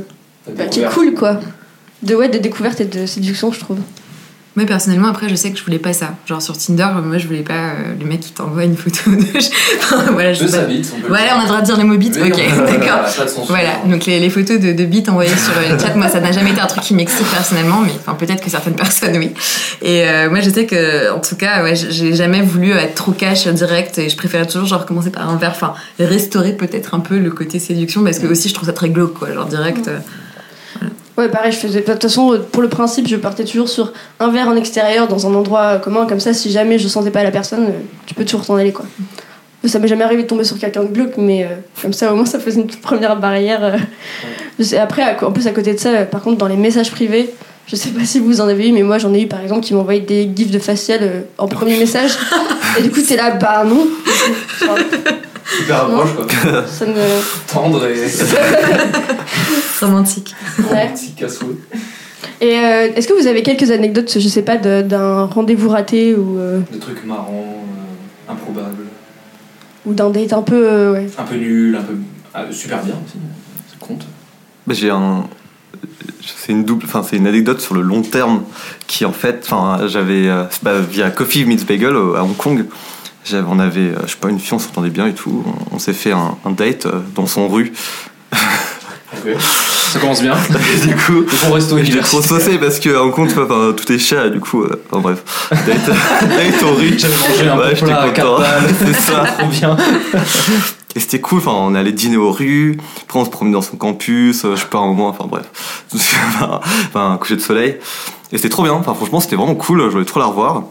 bah, qui est cool quoi. De ouais de découverte et de séduction je trouve. Moi personnellement, après, je sais que je voulais pas ça. Genre sur Tinder, moi je voulais pas euh, le mec qui t'envoie une photo de. Enfin, voilà, je De sa pas. bite, on peut Voilà, on a le droit de dire les mots bits. Oui, ok, on- d'accord. Voilà, donc les, les photos de, de bites envoyées sur euh, le chat, moi ça n'a jamais été un truc qui m'excite personnellement, mais enfin peut-être que certaines personnes oui. Et euh, moi je sais que, en tout cas, ouais, j'ai jamais voulu être trop cash direct et je préférais toujours genre commencer par un verre, enfin restaurer peut-être un peu le côté séduction parce que aussi je trouve ça très glauque quoi, genre direct. euh, Ouais, pareil, je faisais. De toute façon, euh, pour le principe, je partais toujours sur un verre en extérieur, dans un endroit euh, commun, comme ça, si jamais je sentais pas la personne, euh, tu peux toujours t'en aller, quoi. Ça m'est jamais arrivé de tomber sur quelqu'un de glauque, mais euh, comme ça, au moins, ça faisait une toute première barrière. euh. Après, en plus, à côté de ça, par contre, dans les messages privés, je sais pas si vous en avez eu, mais moi, j'en ai eu, par exemple, qui m'envoyaient des gifs de facial euh, en premier message. Et du coup, t'es là, bah non. Super approche, quoi. ça ne. Tendre et. romantique. Ouais. Romantique à souhait. Et euh, est-ce que vous avez quelques anecdotes, je sais pas, de- d'un rendez-vous raté ou, euh, Des trucs marrants, euh, improbables, ou d'un date un peu. euh, ouais. un peu nul, un peu. ah, super bien aussi. Ça compte. Bah, J'ai un. C'est une double, enfin c'est une anecdote sur le long terme qui en fait, enfin j'avais euh, c'est pas via Coffee Meets Bagel à Hong Kong, on avait, euh, je sais pas, une fille, on s'entendait bien et tout, on, on s'est fait un, un date euh, dans son rue. Ça commence bien. du coup, resto j'étais trop universitaire. saucé parce que à tu vois, enfin, tout est cher du coup, euh, enfin, bref, date, date en rue. J'avais mangé un Ouais, bon j'étais plat à content. 4 balles. C'est ça. Trop bien. Et c'était cool, enfin, on allait dîner aux rues, après on se promenait dans son campus, euh, je sais pas, un moment, enfin bref, enfin, un coucher de soleil. Et c'était trop bien, enfin franchement c'était vraiment cool, je voulais trop la revoir.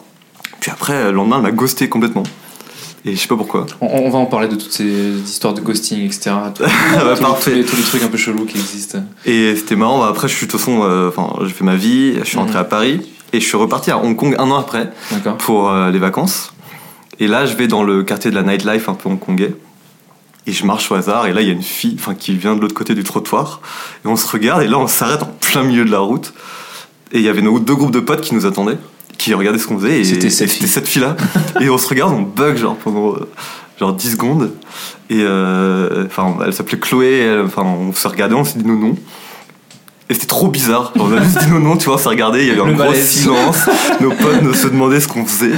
Puis après, le lendemain, elle m'a ghosté complètement. Et je sais pas pourquoi. On, on va en parler de toutes ces histoires de ghosting, etc. Tous, bah, parfait. tous les, tous les trucs un peu chelous qui existent. Et c'était marrant. bah, après, je suis de toute façon, euh, j'ai fait ma vie. Je suis rentré Mhm. à Paris et je suis reparti à Hong Kong un an après pour euh, les vacances. Et là, je vais dans le quartier de la nightlife un peu hongkongais. Et je marche au hasard, et là, il y a une fille enfin, qui vient de l'autre côté du trottoir. Et on se regarde, et là, on s'arrête en plein milieu de la route. Et il y avait nos deux groupes de potes qui nous attendaient, qui regardaient ce qu'on faisait. Et C'était et cette fille. cette fille-là. et on se regarde, on bug genre pendant euh, genre 10 secondes. Et euh, enfin, elle s'appelait Chloé, enfin, on se regardait, on s'est dit non, non. Et c'était trop bizarre. On a juste dit non, non, tu vois, on s'est regardé, il y avait un Le gros malaise. silence. Nos potes nous se demandaient ce qu'on faisait.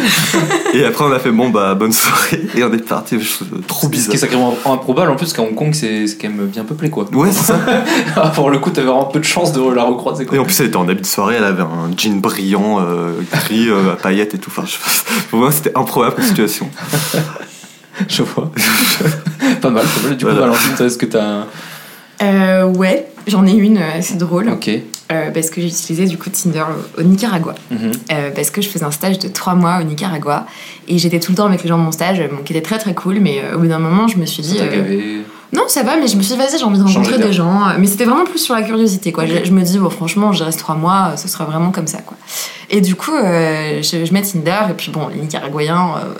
Et après, on a fait bon, bah, bonne soirée. Et on est parti. Je- Trop Ce qui est bizarre. sacrément improbable en plus, qu'à Hong Kong, c'est quand même bien peuplé quoi. Ouais, c'est ça. Ah, Pour le coup, t'avais vraiment peu de chance de la recroiser quoi. Et en plus, elle était en habit de soirée, elle avait un jean brillant, euh, gris, euh, à paillettes et tout. Enfin, je- pour moi, c'était improbable comme situation. Je vois. pas mal, pas mal. Du coup, Voilà. Valentine, est-ce que t'as. un- Euh, ouais, j'en ai une euh, assez drôle. Ok. Euh, parce que j'ai utilisé du coup Tinder au, au Nicaragua. Mhm. Euh, parce que je faisais un stage de trois mois au Nicaragua. Et j'étais tout le temps avec les gens de mon stage, bon, qui était très très cool. Mais au bout d'un moment, je me suis dit. Non, ça va, mais je me suis dit, vas-y, j'ai envie de rencontrer des gens. Mais c'était vraiment plus sur la curiosité, quoi. Je, je me dis, bon, franchement, je reste trois mois, ce sera vraiment comme ça, quoi. Et du coup, euh, je, je mets Tinder, et puis bon, les Nicaraguayens, euh,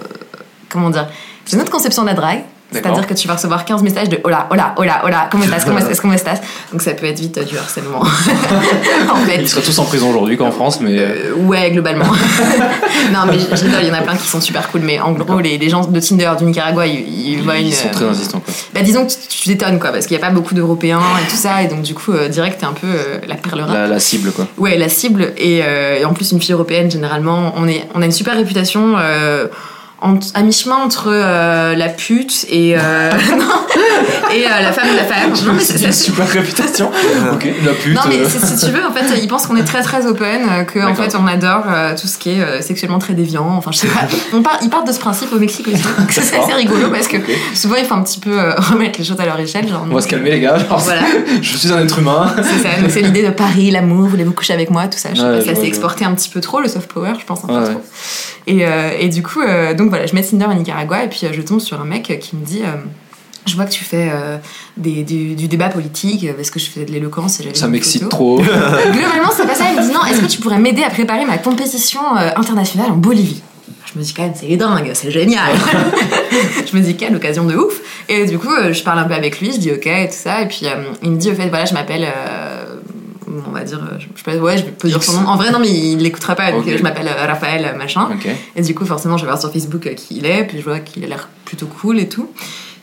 comment dire, c'est notre conception de la drague. C'est-à-dire que tu vas recevoir 15 messages de hola, hola, hola, hola, comment estás, comment estás, comment estás. Donc ça peut être vite euh, du harcèlement. en fait. Ils seraient tous en prison aujourd'hui qu'en France, mais. euh, Euh, ouais, globalement. non, mais rigole, il y en a plein qui sont super cool, mais en gros, les, les gens de Tinder du Nicaragua, ils, ils voient une. Ils sont très euh, insistants quoi. bah disons que tu, t'étonnes quoi parce qu'il n'y a pas beaucoup d'Européens et tout ça et donc du coup euh, direct t'es un peu euh, la perle rare. La, la cible quoi. Ouais la cible et, euh, et en plus une fille européenne généralement on, est, on a une super réputation euh, en- à mi-chemin entre euh, la pute et, euh, et euh, la femme d'affaires. Non mais c'est une super réputation. ok, la pute. non mais si, tu veux en fait ils pensent qu'on est très très open que en fait on adore euh, tout ce qui est euh, sexuellement très déviant enfin je sais pas on part, ils partent de ce principe au Mexique aussi donc c'est assez rigolo parce que souvent il faut un petit peu euh, remettre les choses à leur échelle genre On va se calmer les gars. genre, Voilà. Je suis un être humain. C'est ça, donc c'est l'idée de Paris, l'amour, voulez-vous coucher avec moi, tout ça. Je sais Ouais, pas, ça s'est exporté un petit peu trop, le soft power, je pense un peu Ouais, trop. ouais. Et, euh, et du coup, euh, donc voilà, je mets Tinder au Nicaragua et puis euh, je tombe sur un mec qui me dit. euh, je vois que tu fais euh, des, du, du débat politique parce que je fais de l'éloquence Ça m'excite trop. Globalement, c'est pas ça. Il me dit non, est-ce que tu pourrais m'aider à préparer ma compétition euh, internationale en Bolivie? Je me dis quand même, c'est dingue, c'est génial. je me dis quelle occasion de ouf. Et du coup, je parle un peu avec lui, je dis ok et tout ça. Et puis euh, il me dit au fait, voilà, je m'appelle. On va dire, euh, je, je ouais, je peux dire son nom. En vrai, non, mais il l'écoutera pas. Donc, euh, je m'appelle euh, Raphaël machin. Et du coup, forcément, je vais voir sur Facebook qui il est, puis je vois qu'il a l'air plutôt cool et tout.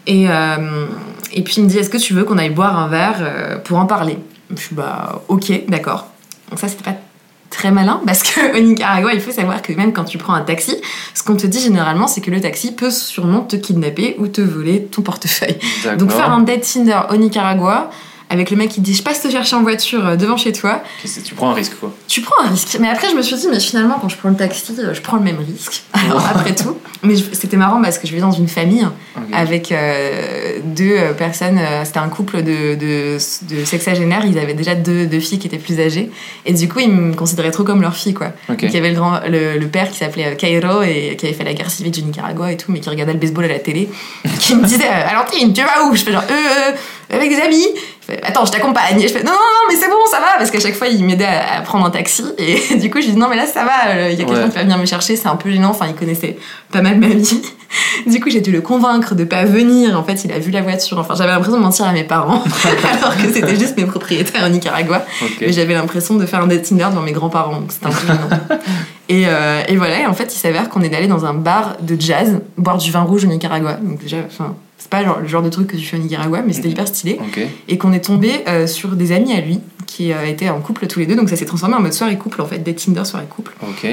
Et, euh, et puis il me dit Est-ce que tu veux qu'on aille boire un verre pour en parler? Je suis bah, ok, d'accord. Donc, ça, c'était pas très malin parce qu'au Nicaragua, il faut savoir que même quand tu prends un taxi, ce qu'on te dit généralement, c'est que le taxi peut sûrement te kidnapper ou te voler ton portefeuille. Donc, faire un date Tinder au Nicaragua. Avec le mec qui dit je passe te chercher en voiture euh, devant chez toi, Tu prends un risque quoi. tu prends un risque. Mais après, je me suis dit, mais finalement, quand je prends le taxi, euh, je prends le même risque. Alors, après tout. Mais c'était marrant parce que je vivais dans une famille avec euh, deux personnes. C'était un couple de, de, de sexagénaires. Ils avaient déjà deux, deux filles qui étaient plus âgées. Et du coup, ils me considéraient trop comme leur fille, quoi. Donc, il y avait le, grand, le, le père qui s'appelait Cairo et qui avait fait la guerre civile du Nicaragua et tout, mais qui regardait le baseball à la télé. qui me disait, Valentine, tu vas où? Je fais genre, euh, euh, avec des amis. Attends, je t'accompagne. Je fais, non, non, non, mais c'est bon, ça va. Parce qu'à chaque fois, il m'aidait à, à prendre un taxi. Et du coup, je lui dis, non, mais là, ça va. euh, Il y a quelqu'un Ouais. qui va venir me chercher. C'est un peu gênant. Enfin, il connaissait pas mal ma vie. Du coup, j'ai dû le convaincre de pas venir. En fait, il a vu la voiture. Enfin, j'avais l'impression de mentir à mes parents. alors que c'était juste mes propriétaires au Nicaragua. Ok. Mais j'avais l'impression de faire un date Tinder devant mes grands-parents, donc c'était un peu gênant. Et, euh, et voilà, et en fait, il s'avère qu'on est allé dans un bar de jazz, boire du vin rouge au Nicaragua. Donc déjà, enfin, c'est pas genre, le genre de truc que tu fais au Nicaragua, mais c'était hyper stylé. Et qu'on est tombé euh, sur des amis à lui qui euh, étaient en couple tous les deux, donc ça s'est transformé en mode soirée couple en fait, des Tinder soirée couple. Ok.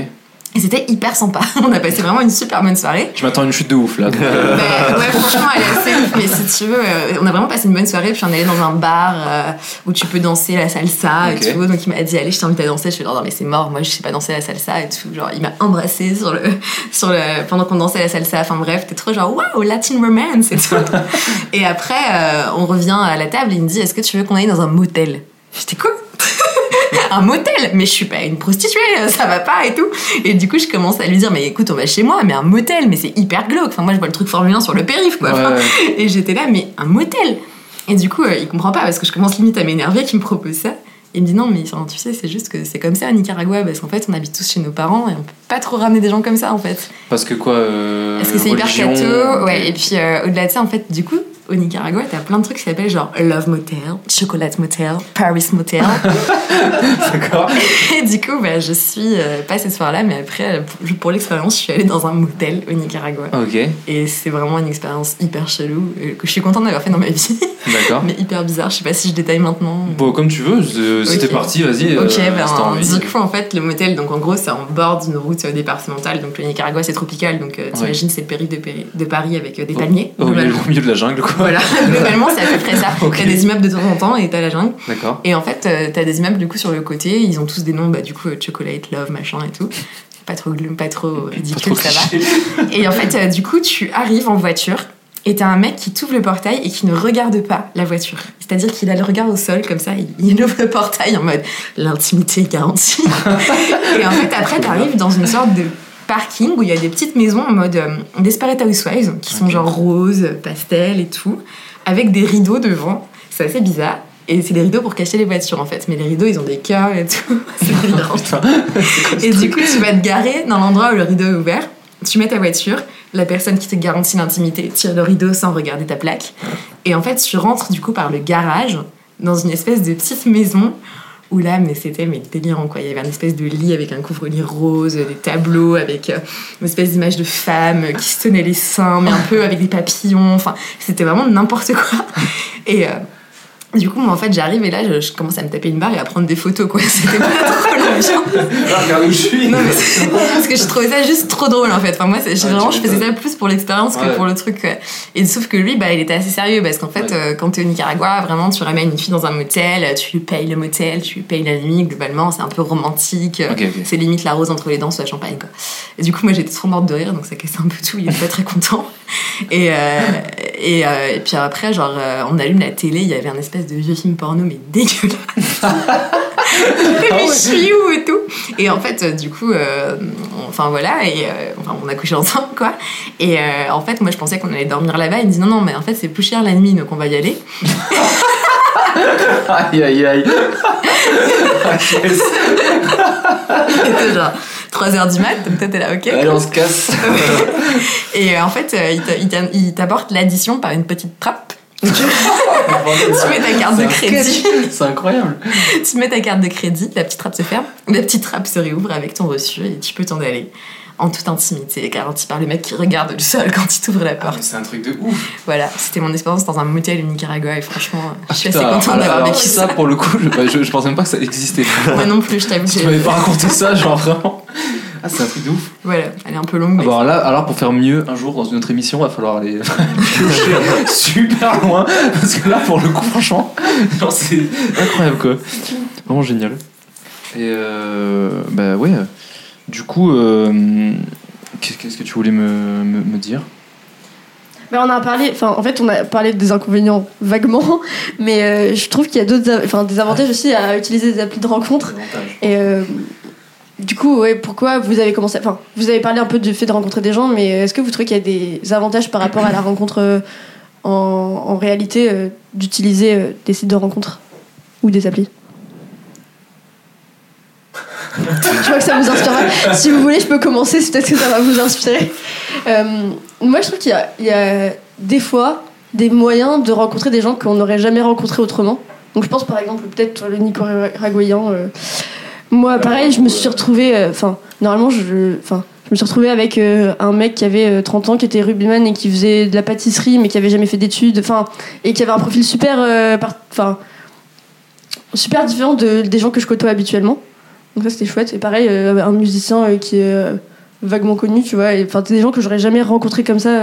Et c'était hyper sympa. On a passé vraiment une super bonne soirée. Je m'attends à une chute de ouf là. Bah, ouais, franchement, elle est assez ouf. Mais si tu veux, euh, on a vraiment passé une bonne soirée. Puis on est allé dans un bar euh, où tu peux danser la salsa et tout. Donc il m'a dit, allez, je t'invite à danser. Je fais, non, non, mais c'est mort. Moi, je sais pas danser la salsa et tout. Genre, il m'a embrassé sur le, sur le, pendant qu'on dansait la salsa. Enfin bref, t'es trop genre, waouh, Latin romance et tout. et après, euh, on revient à la table et il me dit, est-ce que tu veux qu'on aille dans un motel? J'étais quoi? Un motel, mais je suis pas une prostituée, ça va pas et tout. Et du coup, je commence à lui dire, mais écoute, on va chez moi, mais un motel, mais c'est hyper glauque. Enfin, moi, je vois le truc Formule 1 sur le périph, quoi. Ouais. Et j'étais là, mais un motel. Et du coup, euh, il comprend pas parce que je commence limite à m'énerver qu'il me propose ça. Il me dit non, mais enfin, tu sais, c'est juste que c'est comme ça à Nicaragua, parce qu'en fait, on habite tous chez nos parents et on peut pas trop ramener des gens comme ça, en fait. Parce que quoi euh, Parce que c'est hyper catho, ouais. Et puis euh, au-delà de ça, en fait, du coup, au Nicaragua, t'as plein de trucs qui s'appellent genre Love Motel, Chocolate Motel, Paris Motel. D'accord. et du coup, bah, je suis euh, pas ce soir-là, mais après, euh, pour, pour l'expérience, je suis allée dans un motel au Nicaragua. Ok, Et c'est vraiment une expérience hyper chelou, euh, que je suis contente d'avoir fait dans ma vie, d'accord. mais hyper bizarre. Je sais pas si je détaille maintenant. Bon, comme tu veux, euh, si Ok. t'es parti, vas-y. Ok, euh, si ben, envie. du coup, en fait, le motel, donc en gros, c'est en bord d'une route euh, départementale. Donc le Nicaragua, c'est tropical. Donc euh, t'imagines, c'est le périph' de, Péri- de Paris avec euh, des palmiers. Au milieu, globalement. au milieu de la jungle, quoi. Voilà, globalement, c'est à peu près ça. Ok. T'as des immeubles de temps en temps et t'as la jungle. D'accord. Et en fait, euh, t'as des immeubles du coup sur le côté. Ils ont tous des noms, bah, du coup, euh, Chocolate, Love, machin et tout. Pas trop, gloom, pas trop ridicule, Pas trop ça va. Et en fait, euh, du coup, tu arrives en voiture et t'as un mec qui t'ouvre le portail et qui ne regarde pas la voiture. C'est-à-dire qu'il a le regard au sol, comme ça, il, il ouvre le portail en mode l'intimité est garantie. et en fait, après, t'arrives dans une sorte de parking où il y a des petites maisons en mode euh, Desperate Housewives qui sont genre roses, pastel et tout, avec des rideaux devant. C'est assez bizarre. Et c'est des rideaux pour cacher les voitures en fait. Mais les rideaux, ils ont des cœurs et tout. C'est délirant. Et du coup, tu vas te garer dans l'endroit où le rideau est ouvert. Tu mets ta voiture, la personne qui te garantit l'intimité tire le rideau sans regarder ta plaque. Et en fait, tu rentres du coup par le garage dans une espèce de petite maison où là, mais c'était mais délirant quoi. Il y avait une espèce de lit avec un couvre-lit rose, des tableaux avec euh, une espèce d'image de femme qui se tenait les seins, mais un peu avec des papillons. Enfin, c'était vraiment n'importe quoi. Et euh, du coup, moi, en fait, j'arrive et là, je, je commence à me taper une barre et à prendre des photos, quoi. C'était pas trop l'ambiance. Regarde où je suis. Non, mais parce que je trouvais ça juste trop drôle en fait. Enfin, moi, j'ai- vraiment, je faisais ça plus pour l'expérience que pour le truc. quoi. Et sauf que lui, bah, il était assez sérieux parce qu'en fait, Ouais. euh, quand t'es au Nicaragua, vraiment, tu ramènes une fille dans un motel, tu lui payes le motel, tu lui payes la nuit, globalement, c'est un peu romantique. euh, Ok, ok. C'est limite la rose entre les dents sous la champagne, quoi. Et du coup, moi, j'étais trop morte de rire, donc ça cassait un peu tout. Il était pas très content. Et, euh, et, euh, et puis après, genre, euh, on allume la télé, il y avait un espèce de vieux film porno, mais dégueulasse. mais chiou et tout. Et en fait, euh, du coup, euh, on- enfin voilà, et euh, enfin, on a couché ensemble, quoi. Et euh, en fait, moi, je pensais qu'on allait dormir là-bas. Il me dit non, non, mais en fait, c'est plus cher la nuit, donc on va y aller. Aïe, aïe, aïe. Ah. C'était genre 3h du mat, donc toi, t'es là, ok. Allez, on se casse. Et euh, en fait, euh, il t'apporte l'addition par une petite trappe. tu mets ta carte de crédit. C'est incroyable. tu mets ta carte de crédit, la petite trappe se ferme, la petite trappe se réouvre avec ton reçu et tu peux t'en aller en toute intimité, garantie par le mec qui regarde du sol quand il t'ouvre la Ah, porte. c'est un truc de ouf. Voilà, c'était mon expérience dans un motel au Nicaragua et franchement, je suis assez contente alors, d'avoir vécu ça, ça. pour le coup, je, bah, je, je pensais même pas que ça existait. Moi non plus, je t'avoue. Tu m'avais pas raconté ça, genre vraiment. Ah, c'est un truc de ouf. Voilà, elle est un peu longue, mais Bon, alors là, alors pour faire mieux un jour dans une autre émission, va falloir aller piocher super loin parce que là, pour le coup, franchement, c'est incroyable quoi. Vraiment génial. Et euh, bah ouais. Du coup, euh, qu'est- qu'est-ce que tu voulais me, me, me dire? Ben, on a parlé, enfin en fait on a parlé des inconvénients vaguement, mais euh, je trouve qu'il y a d'autres, enfin des avantages aussi à utiliser des applis de rencontre. Et euh, du coup, pourquoi vous avez commencé, enfin vous avez parlé un peu du fait de rencontrer des gens, mais est-ce que vous trouvez qu'il y a des avantages par rapport à la rencontre euh, en, en réalité euh, d'utiliser euh, des sites de rencontre ou des applis? Je vois que ça vous inspire. Si vous voulez, je peux commencer, peut-être que ça va vous inspirer. Moi, je trouve qu'il y a, des fois des moyens de rencontrer des gens qu'on n'aurait jamais rencontrés autrement. Donc, je pense par exemple, peut-être le Nicaraguayen. euh, moi, pareil, je me suis retrouvée. euh, Enfin, normalement, je. Enfin. Je me suis retrouvée avec euh, un mec qui avait euh, 30 ans, qui était rugbyman et qui faisait de la pâtisserie, mais qui avait jamais fait d'études, enfin, et qui avait un profil super, euh, enfin, super différent de, des gens que je côtoie habituellement. Donc ça c'était chouette. Et pareil, un musicien qui est vaguement connu, tu vois. Enfin, des gens que j'aurais jamais rencontrés comme ça.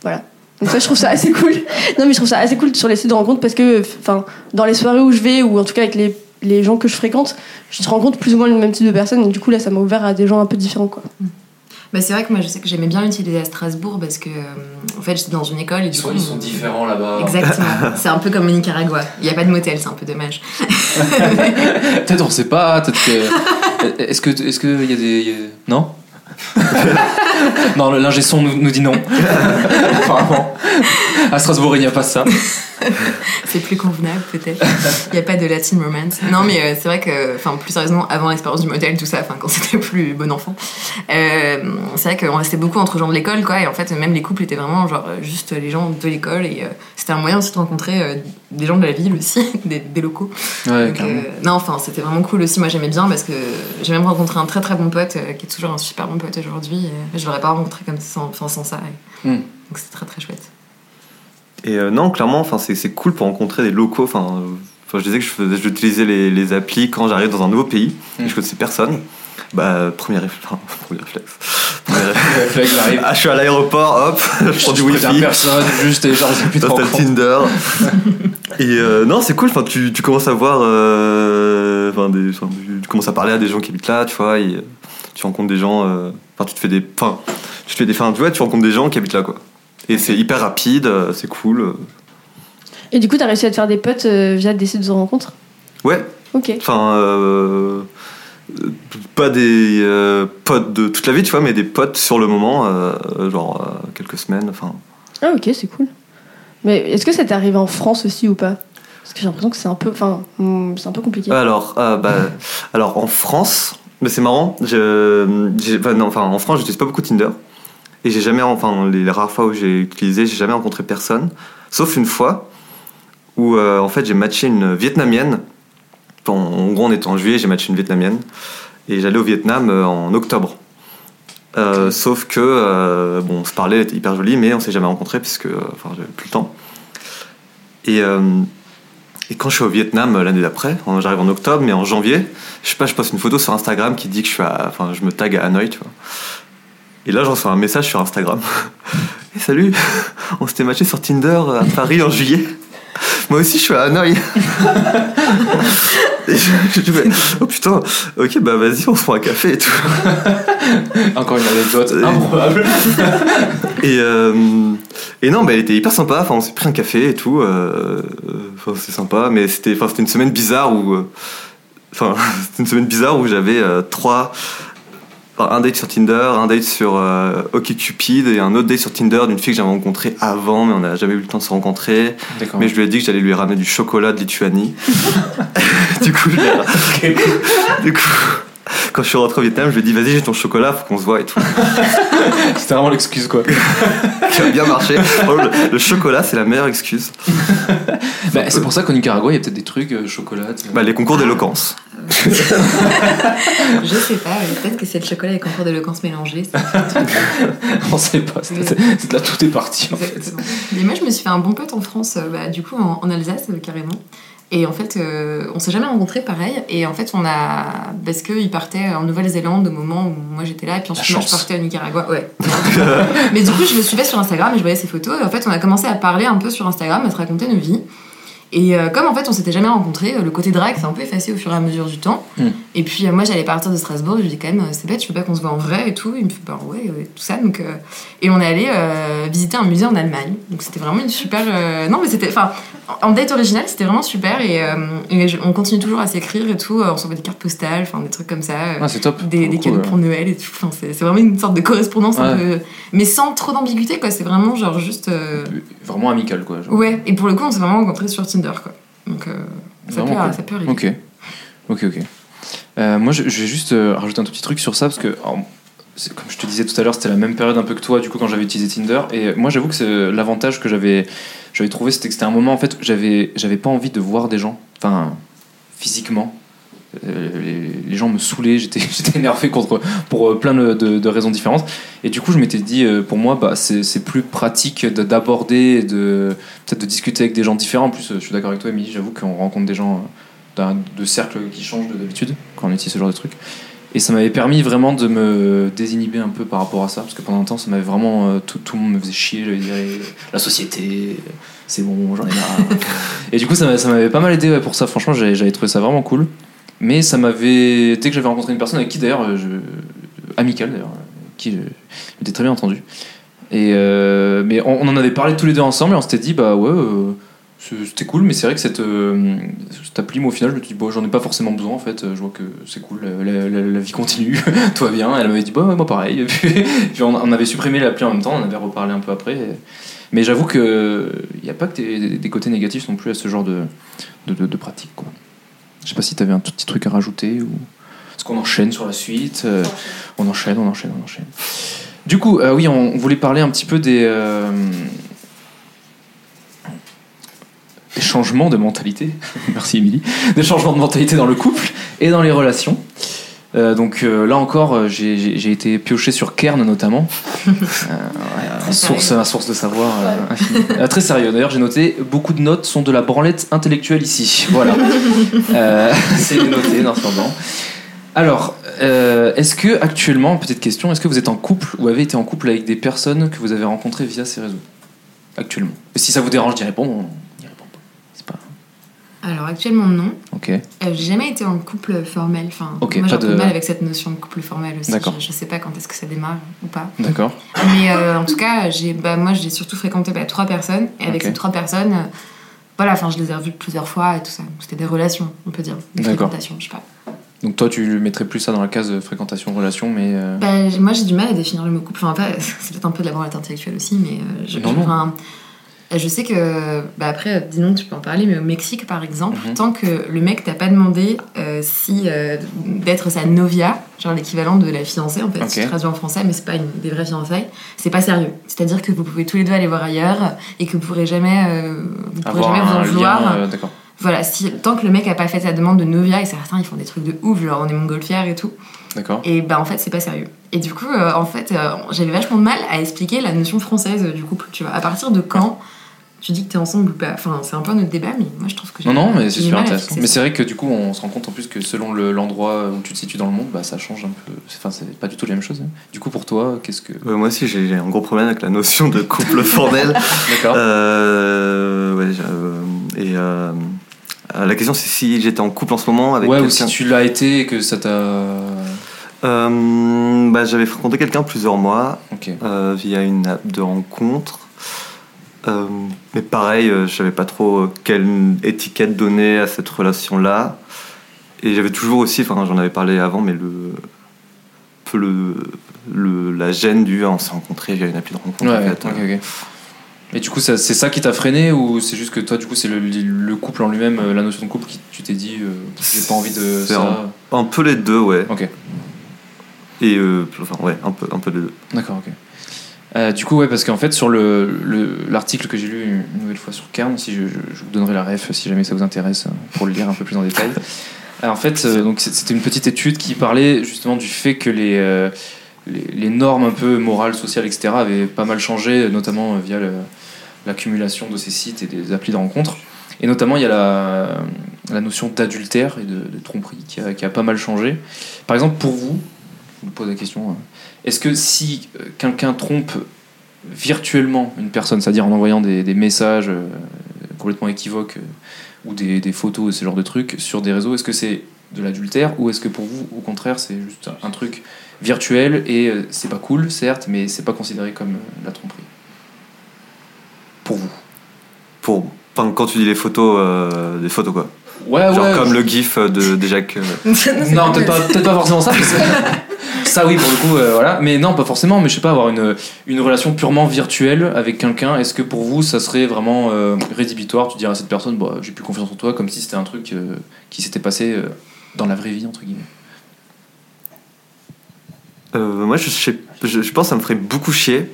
Voilà. Donc ça, je trouve ça assez cool. Non, mais je trouve ça assez cool sur les sites de rencontres parce que, enfin, dans les soirées où je vais ou en tout cas avec les, les gens que je fréquente, je rencontre plus ou moins le même type de personnes. Et du coup, là, ça m'a ouvert à des gens un peu différents, quoi. Bah, c'est vrai que moi, je sais que j'aimais bien l'utiliser à Strasbourg parce que, euh, en fait, j'étais dans une école et du coup. Ils sont différents là-bas. Exactement. c'est un peu comme au Nicaragua. Il n'y a pas de motel, c'est un peu dommage. Peut-être on sait pas. Peut-être que. Est-ce que est-ce que il y a des y a- non Non, le l'ingé son nous, nous dit non. Apparemment. À Strasbourg, il n'y a pas ça. c'est plus convenable, peut-être. Il n'y a pas de Latin romance. Non, mais euh, c'est vrai que, enfin, plus sérieusement, avant l'expérience du motel, tout ça, enfin, quand c'était plus bon enfant, euh, c'est vrai qu'on restait beaucoup entre gens de l'école, quoi. Et en fait, même les couples étaient vraiment, genre, juste les gens de l'école. Et euh, c'était un moyen aussi de rencontrer des gens de la ville aussi, des, des locaux. Ouais, Donc, non, enfin, c'était vraiment cool aussi. Moi, j'aimais bien parce que j'ai même rencontré un très très bon pote qui est toujours un super bon pote aujourd'hui. Je l'aurais pas rencontré comme sans, sans ça. et- Hmm. Donc, c'est très très chouette. Et euh, non, clairement, enfin, c'est cool pour rencontrer des locaux. Enfin, euh, je disais que j'utilisais les, les applis quand j'arrive dans un nouveau pays et Mm. je connaissais personne. Bah, premier, réflexe. premier réflexe. Ah, je suis à l'aéroport, hop, je prends du wifi. personne, juste des putains de. Tinder. Et euh, non, c'est cool. Enfin, tu, tu commences à voir. euh, des, tu, commences à parler à des gens qui habitent là, tu vois. Et, tu rencontres des gens. Enfin, tu te fais des. Enfin, tu te fais des. Enfin, tu vois, tu rencontres des gens qui habitent là, quoi. Et c'est hyper rapide, euh, c'est cool. Et du coup, t'as réussi à te faire des potes euh, via des sites de rencontres Ouais. Ok. Enfin, euh, pas des euh, potes de toute la vie, tu vois, mais des potes sur le moment, euh, genre quelques semaines. Enfin, Ah, ok, c'est cool. Mais est-ce que ça t'est arrivé en France aussi ou pas? Parce que j'ai l'impression que c'est un peu. Enfin, hmm, c'est un peu compliqué. Alors, bah, alors en France, mais c'est marrant. Je, j'ai- enfin, non, enfin, en France, j'utilise pas beaucoup Tinder. Et j'ai jamais, enfin, les, rares fois où j'ai utilisé, j'ai jamais rencontré personne. Sauf une fois où, euh, en fait, j'ai matché une Vietnamienne. En gros, on était en juillet, j'ai matché une Vietnamienne. Et j'allais au Vietnam euh, en octobre. Euh, Sauf que, bon, on se parlait, elle était hyper jolie, mais on s'est jamais rencontrés parce que, euh, enfin, j'avais plus le temps. Et, et quand je suis au Vietnam l'année d'après, j'arrive en octobre, mais en janvier, je sais pas, je poste une photo sur Instagram qui dit que je suis à, enfin, je me tag à Hanoï, tu vois. Et là, je reçois un message sur Instagram. Et salut, on s'était matché sur Tinder à Paris en juillet. Moi aussi, je suis à Hanoï. Et je, je oh putain, ok, bah vas-y, on se prend un café et tout. Encore une anecdote Euh, improbable. Et, euh, et non, bah, elle était hyper sympa. Enfin, on s'est pris un café et tout. euh, Enfin, c'est sympa, mais c'était, enfin, c'était une semaine bizarre où, euh, enfin, c'était une semaine bizarre où j'avais euh, trois, enfin, un date sur Tinder, un date sur euh, OkCupid et un autre date sur Tinder d'une fille que j'avais rencontrée avant, mais on n'a jamais eu le temps de se rencontrer. Mais je lui ai dit que j'allais lui ramener du chocolat de Lituanie. du coup, je l'ai- du coup, quand je suis rentré au Vietnam, je lui ai dit vas-y, j'ai ton chocolat, faut qu'on se voit et tout. C'était vraiment l'excuse quoi. qui a bien marché. Franchement, Le, le chocolat, c'est la meilleure excuse. Bah, c'est pour ça qu'au Nicaragua, il y a peut-être des trucs, euh, chocolat. Bah, les concours d'éloquence. Je sais pas, peut-être que c'est le chocolat et le concours d'éloquence mélangé. c'est- on sait pas. C'est c'est- c'est de là tout est parti en fait. Exactement. Mais moi, je me suis fait un bon pote en France, euh, bah, du coup, en, en Alsace, euh, carrément. Et en fait, euh, on s'est jamais rencontrés pareil. Et en fait, on a. Parce qu'il partait en Nouvelle-Zélande au moment où moi j'étais là. Et puis ensuite, moi, je partais au Nicaragua. Ouais. Mais du coup, je le suivais sur Instagram et je voyais ses photos. Et en fait, on a commencé à parler un peu sur Instagram, à se raconter nos vies. Et euh, comme en fait, on s'était jamais rencontrés, euh, le côté drague s'est un peu effacé au fur et à mesure du temps. Mm. Et puis, euh, moi, j'allais partir de Strasbourg. Je lui dis quand même, euh, c'est bête, je veux pas qu'on se voit en vrai et tout. Il me fait, bah ouais, tout ça. Donc, euh, et on est allé euh, visiter un musée en Allemagne. Donc, c'était vraiment une super. euh, Non, mais c'était. Enfin, en date original, c'était vraiment super. Et, et je- on continue toujours à s'écrire et tout. On s'envoie des cartes postales, enfin, des trucs comme ça. Ah, c'est top. des, cadeaux pour Noël et tout. Enfin, c'est vraiment une sorte de correspondance un peu. Mais sans trop d'ambiguïté, quoi. C'est vraiment genre juste. Vraiment amical quoi. genre. Ouais, et pour le coup, on s'est vraiment rencontrés sur Tinder, quoi. Donc, ça, peut, cool. ça peut arriver. Ok. Ok, ok. Euh, moi, je, vais juste euh, rajouter un tout petit truc sur ça parce que, comme je te disais tout à l'heure, c'était la même période un peu que toi, du coup, quand j'avais utilisé Tinder. Et euh, moi, j'avoue que l'avantage que j'avais, j'avais trouvé, c'était que c'était un moment, en fait, j'avais, j'avais pas envie de voir des gens, enfin, physiquement. Les, gens me saoulaient, j'étais, j'étais énervé contre, pour plein de, de- raisons différentes. Et du coup, je m'étais dit, pour moi, bah, c'est, plus pratique de- d'aborder, de, peut-être de discuter avec des gens différents. En plus, je suis d'accord avec toi, Émilie, j'avoue qu'on rencontre des gens de cercles qui changent de- d'habitude quand on utilise ce genre de truc. Et ça m'avait permis vraiment de me désinhiber un peu par rapport à ça, parce que pendant un temps, ça m'avait vraiment. euh, tout, tout le monde me faisait chier, j'allais dire, la société, c'est bon, j'en ai marre. et du coup, ça m'a- ça m'avait pas mal aidé ouais, pour ça, franchement, j'avais j'avais trouvé ça vraiment cool. Mais ça m'avait. Dès que j'avais rencontré une personne avec qui d'ailleurs, euh, je... amicale d'ailleurs, qui je m'étais très bien entendu. Et euh, mais on, on en avait parlé tous les deux ensemble et on s'était dit bah ouais euh, c'était cool mais c'est vrai que cette, euh, cette appli moi au final je me suis dit bon j'en ai pas forcément besoin en fait. Je vois que c'est cool. La, vie continue. Tout va bien. Elle m'avait dit bah moi pareil. Puis, on, avait supprimé l'appli en même temps. On avait reparlé un peu après. Mais j'avoue que il n'y a pas que des, côtés négatifs non plus à ce genre de, de, pratique quoi. Je sais pas si tu avais un tout petit truc à rajouter ou est-ce qu'on enchaîne sur la suite. Euh, On enchaîne, on enchaîne, on enchaîne. Du coup, euh, oui, on voulait parler un petit peu des, des changements de mentalité. Merci Émilie. Des changements de mentalité dans le couple et dans les relations. Euh, donc euh, là encore, euh, j'ai- été pioché sur Kern notamment, Euh, ouais, source, source de savoir. Euh, très sérieux. D'ailleurs, j'ai noté beaucoup de notes sont de la branlette intellectuelle ici. Voilà, c'est noté dans. Alors, est-ce que actuellement, petite question, est-ce que vous êtes en couple ou avez été en couple avec des personnes que vous avez rencontrées via ces réseaux Actuellement? Et si ça vous dérange d'y répondre, on y répond pas. C'est pas. Alors actuellement non. Ok. Euh, j'ai jamais été en couple formel. Enfin, Ok, moi j'ai un peu de- mal avec cette notion de couple formel aussi. D'accord. Je, je sais pas quand est-ce que ça démarre ou pas. D'accord. Mais euh, en tout cas, j'ai, bah, moi j'ai surtout fréquenté bah, trois personnes. Et avec ces trois personnes, euh, voilà, enfin je les ai revues plusieurs fois et tout ça. C'était des relations, on peut dire. Des D'accord. fréquentations, je sais pas. Donc toi, tu mettrais plus ça dans la case de fréquentation, relation, mais. euh, Bah, moi j'ai du mal à définir le mot couple. Enfin, c'est peut-être un peu de la branlette intellectuelle aussi, mais euh, je, Non, non. enfin, je sais que, bah après, dis donc, tu peux en parler, mais au Mexique par exemple, Mhm. tant que le mec t'a pas demandé euh, si euh, d'être sa novia, genre l'équivalent de la fiancée en fait, si Ok. tu traduis en français, mais c'est pas une, des vraies fiançailles, c'est pas sérieux. C'est-à-dire que vous pouvez tous les deux aller voir ailleurs et que vous pourrez jamais, euh, vous pourrez jamais vous en vouloir. euh. Voilà, si, tant que le mec a pas fait sa demande de novia, et certains ils font des trucs de ouf, genre on est montgolfière et tout, D'accord. et bah en fait c'est pas sérieux. Et du coup, euh, en fait, euh, j'avais vachement de mal à expliquer la notion française euh, du couple, tu vois. À partir de quand tu dis que t'es ensemble ou pas Enfin, c'est un peu notre débat, mais moi je trouve que Non, non, mais c'est super intéressant. Mais c'est vrai que du coup, on se rend compte en plus que selon le- l'endroit où tu te situes dans le monde, bah, ça change un peu. Enfin, c'est pas du tout la même chose. hein. Du coup, pour toi, qu'est-ce que. Euh, moi aussi, j'ai un gros problème avec la notion de couple formel. D'accord. Euh, ouais, euh, et euh, la question, c'est si j'étais en couple en ce moment avec ouais, ou si tu l'as été et que ça t'a. Euh, bah, J'avais fréquenté quelqu'un plusieurs mois euh, via une app de rencontre. Euh, mais pareil, euh, je savais pas trop euh, quelle étiquette donner à cette relation-là. Et j'avais toujours aussi, enfin j'en avais parlé avant, mais le, peu le, le, la gêne du on s'est rencontrés via une appli de rencontre. Ouais, en fait. Et du coup, c'est ça qui t'a freiné ou c'est juste que toi, du coup, c'est le, le couple en lui-même, la notion de couple, qui tu t'es dit, euh, j'ai pas envie de C'est ça? Un peu les deux, ouais. Ok. Et euh, enfin, ouais, un peu, un peu les deux. D'accord, ok. Euh, du coup, ouais, parce qu'en fait, sur le- le- l'article que j'ai lu une nouvelle fois sur Kern, si je, je- je vous donnerai la ref si jamais ça vous intéresse euh, pour le lire un peu plus en détail. Euh, en fait, euh, donc c'était une petite étude qui parlait justement du fait que les, euh, les, les normes un peu morales, sociales, etc. avaient pas mal changé, notamment via le- l'accumulation de ces sites et des applis de rencontres. Et notamment, il y a la, la notion d'adultère et de, de tromperie qui a, qui a pas mal changé. Par exemple, pour vous, je vous pose la question, euh, est-ce que si euh, quelqu'un trompe virtuellement une personne, c'est-à-dire en envoyant des, des messages euh, complètement équivoques euh, ou des, des photos et ce genre de trucs sur des réseaux, est-ce que c'est de l'adultère ou est-ce que pour vous, au contraire, c'est juste un truc virtuel et euh, c'est pas cool, certes, mais c'est pas considéré comme la tromperie? Pour vous Pour, quand tu dis les photos, euh, des photos quoi. Ouais, Genre ouais. comme le gif de, de Jacques. euh, Non, peut-être pas, peut-être pas forcément ça. ça, oui, pour le coup, euh, voilà. Mais non, pas forcément. Mais je sais pas, avoir une, une relation purement virtuelle avec quelqu'un, est-ce que pour vous, ça serait vraiment euh, rédhibitoire? Tu dirais à cette personne, bah, j'ai plus confiance en toi, comme si c'était un truc euh, qui s'était passé euh, dans la vraie vie, entre guillemets. Euh, moi, je, sais, je, je pense que ça me ferait beaucoup chier.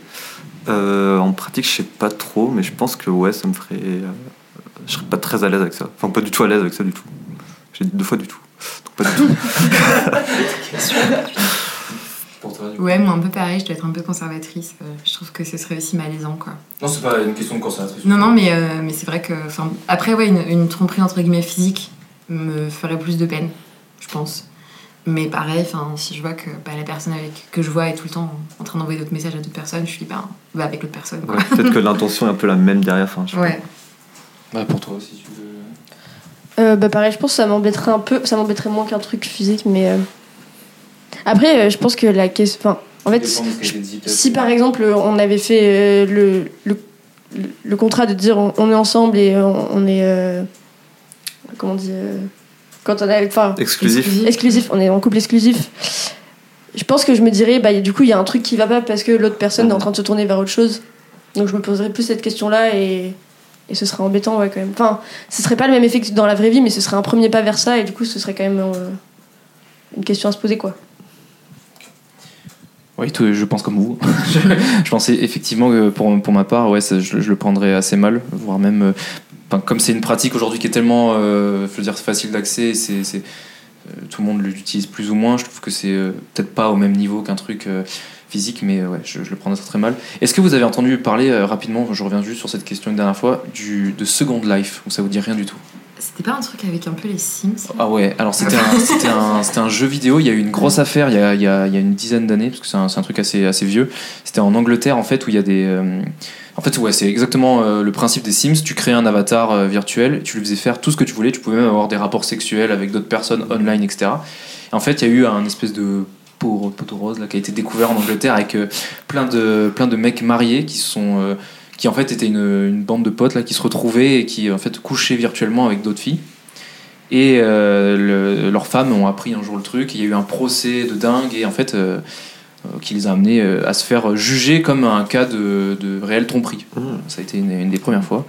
Euh, en pratique, je sais pas trop, mais je pense que ouais, ça me ferait. euh, je serais pas très à l'aise avec ça. Enfin, pas du tout à l'aise avec ça du tout. J'ai dit deux fois du tout. Donc, pas du tout. Pour toi, Ouais, moi un peu pareil, je dois être un peu conservatrice. euh, je trouve que ce serait aussi malaisant, quoi. Non, c'est pas une question de conservatrice. Non, non, mais, euh, mais c'est vrai que. enfin, Après, ouais, une, une tromperie entre guillemets physique me ferait plus de peine, je pense. Mais pareil, enfin, si je vois que bah, la personne avec, que je vois est tout le temps en train d'envoyer d'autres messages à d'autres personnes, je suis ben, va avec l'autre personne. Ouais, Peut-être que l'intention est un peu la même derrière. Je sais Ouais. Ouais, pour toi aussi, tu veux. Euh, bah pareil, je pense que ça m'embêterait un peu, ça m'embêterait moins qu'un truc physique, mais euh, après, euh, je pense que la question, enfin, En fait, si par exemple on avait fait euh, le, le, le contrat de dire on, on est ensemble et on, on est. euh, comment on dit euh, Quand on a. Enfin, Exclusif. exclusif, on est en couple exclusif. Je pense que je me dirais, bah, du coup, il y a un truc qui va pas parce que l'autre personne est en train de se tourner vers autre chose. Donc je me poserais plus cette question-là et, et ce serait embêtant, ouais, quand même. Enfin, ce serait pas le même effet que dans la vraie vie, mais ce serait un premier pas vers ça et du coup, ce serait quand même euh, une question à se poser, quoi. Oui, tout- je pense comme vous. je, pensais effectivement que pour, pour ma part, ouais, je, le prendrais assez mal, voire même. euh, comme c'est une pratique aujourd'hui qui est tellement, euh, je veux dire, facile d'accès, c'est, c'est- euh, tout le monde l'utilise plus ou moins. Je trouve que c'est peut-être pas au même niveau qu'un truc physique, mais ouais, je, le prendrais très, très mal. Est-ce que vous avez entendu parler rapidement, je reviens juste sur cette question une dernière fois, du, de Second Life, ou ça vous dit rien du tout? C'était pas un truc avec un peu les Sims Ah ouais, alors c'était un, un, un jeu vidéo, il y a eu une grosse affaire il y a, il y a, il y a une dizaine d'années, parce que c'est un, un truc assez, assez vieux. C'était en Angleterre en fait, où il y a des... euh, en fait, ouais, c'est exactement euh, le principe des Sims. Tu crées un avatar euh, virtuel, tu lui faisais faire tout ce que tu voulais, tu pouvais même avoir des rapports sexuels avec d'autres personnes online, etc. Et en fait, il y a eu un espèce de pot- poteau rose là, qui a été découvert en Angleterre avec plein, de, plein de mecs mariés qui sont... qui en fait étaient une, une bande de potes là, qui se retrouvaient et qui en fait couchaient virtuellement avec d'autres filles. Et euh, le- leurs femmes ont appris un jour le truc. Il y a eu un procès de dingue et en fait euh, euh, qui les a amenés à se faire juger comme un cas de, de réelle tromperie. Mmh. Ça a été une, une des premières fois.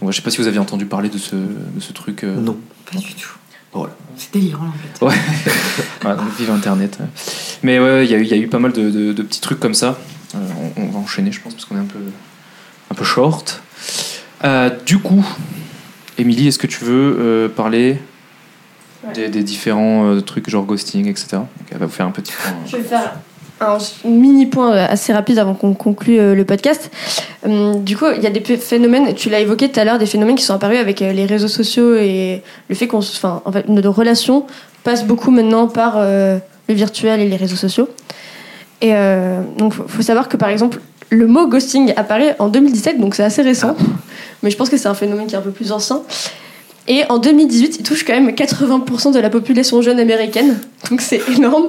Donc je sais pas si vous aviez entendu parler de ce, de ce truc. euh, Non. Pas du tout. Voilà. C'est délirant. Ouais. Voilà, donc vive Internet. Mais ouais, il y, a eu- il y a eu pas mal de, de- de petits trucs comme ça. Euh, on, on va enchaîner, je pense, parce qu'on est un peu, un peu short. Euh, du coup, Émilie, est-ce que tu veux euh, parler des, des différents euh, trucs genre ghosting, etc. Donc, elle va vous faire un petit point. Je vais faire un mini point assez rapide avant qu'on conclue le podcast. Hum, Du coup, il y a des phénomènes, tu l'as évoqué tout à l'heure, des phénomènes qui sont apparus avec les réseaux sociaux et le fait qu'on, enfin, en fait, nos relations passent beaucoup maintenant par le virtuel et les réseaux sociaux. Et donc, faut savoir que par exemple, le mot ghosting apparaît en 2017, donc c'est assez récent, mais je pense que c'est un phénomène qui est un peu plus ancien. Et en 2018, il touche quand même 80% de la population jeune américaine, donc c'est énorme.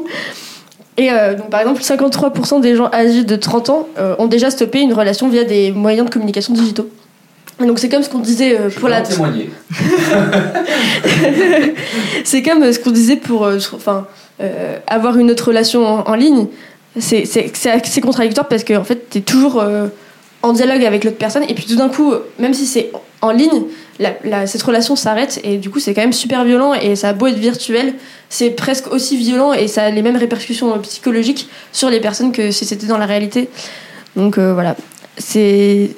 Et euh, donc, par exemple, 53% des gens âgés de 30 ans euh, ont déjà stoppé une relation via des moyens de communication digitaux. Et donc c'est comme ce qu'on disait euh, pour la témoigner. c'est comme ce qu'on disait pour euh, enfin euh, avoir une autre relation en, en ligne c'est contradictoire parce que en fait tu es toujours euh, en dialogue avec l'autre personne et puis tout d'un coup même si c'est en ligne cette relation s'arrête et du coup c'est quand même super violent et ça a beau être virtuel c'est presque aussi violent et ça a les mêmes répercussions psychologiques sur les personnes que si c'était dans la réalité. Donc euh, voilà. C'est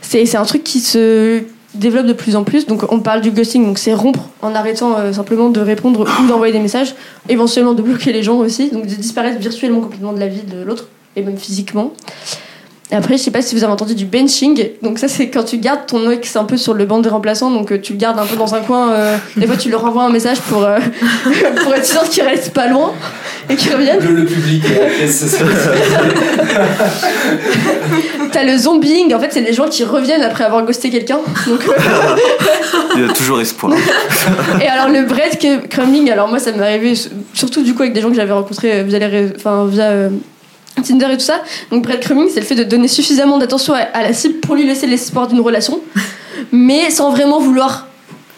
c'est un truc qui se développe de plus en plus. Donc on parle du ghosting, donc c'est rompre en arrêtant euh, simplement de répondre ou d'envoyer des messages, éventuellement de bloquer les gens aussi, donc de disparaître virtuellement complètement de la vie de l'autre et même physiquement. Et après, je sais pas si vous avez entendu du benching. Donc ça, c'est quand tu gardes ton ex un peu sur le banc des remplaçants, donc euh, tu le gardes un peu dans un coin. euh, des fois, tu leur envoies un message pour euh, pour être sûr qu'il reste pas loin et qu'il revienne. Le, le public T'as le zombieing. En fait, c'est les gens qui reviennent après avoir ghosté quelqu'un. Donc euh, Il y a toujours espoir. Et alors le breadcrumbing, alors moi ça m'est arrivé surtout du coup avec des gens que j'avais rencontrés via les ré- enfin via euh, Tinder et tout ça. Donc breadcrumbing, c'est le fait de donner suffisamment d'attention à, à la cible pour lui laisser l'espoir d'une relation, mais sans vraiment vouloir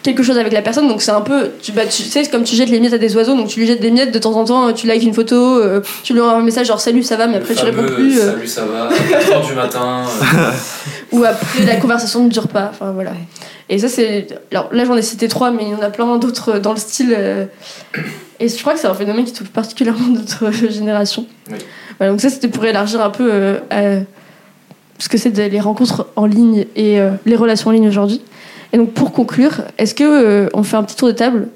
quelque chose avec la personne. Donc c'est un peu, tu, bah, tu sais, c'est comme tu jettes les miettes à des oiseaux, donc tu lui jettes des miettes de temps en temps, tu likes une photo, euh, tu lui envoies un message genre salut ça va, mais après tu réponds plus. euh, Salut, ça va 4h du matin. euh, ou après la conversation ne dure pas. Enfin voilà. Et ça c'est. Alors là j'en ai cité trois, mais il y en a plein d'autres dans le style. euh, Et je crois que c'est un phénomène qui touche particulièrement notre génération. Oui. Voilà, donc ça c'était pour élargir un peu euh, à ce que c'est les rencontres en ligne et euh, les relations en ligne aujourd'hui. Et donc pour conclure, est-ce que euh, on fait un petit tour de table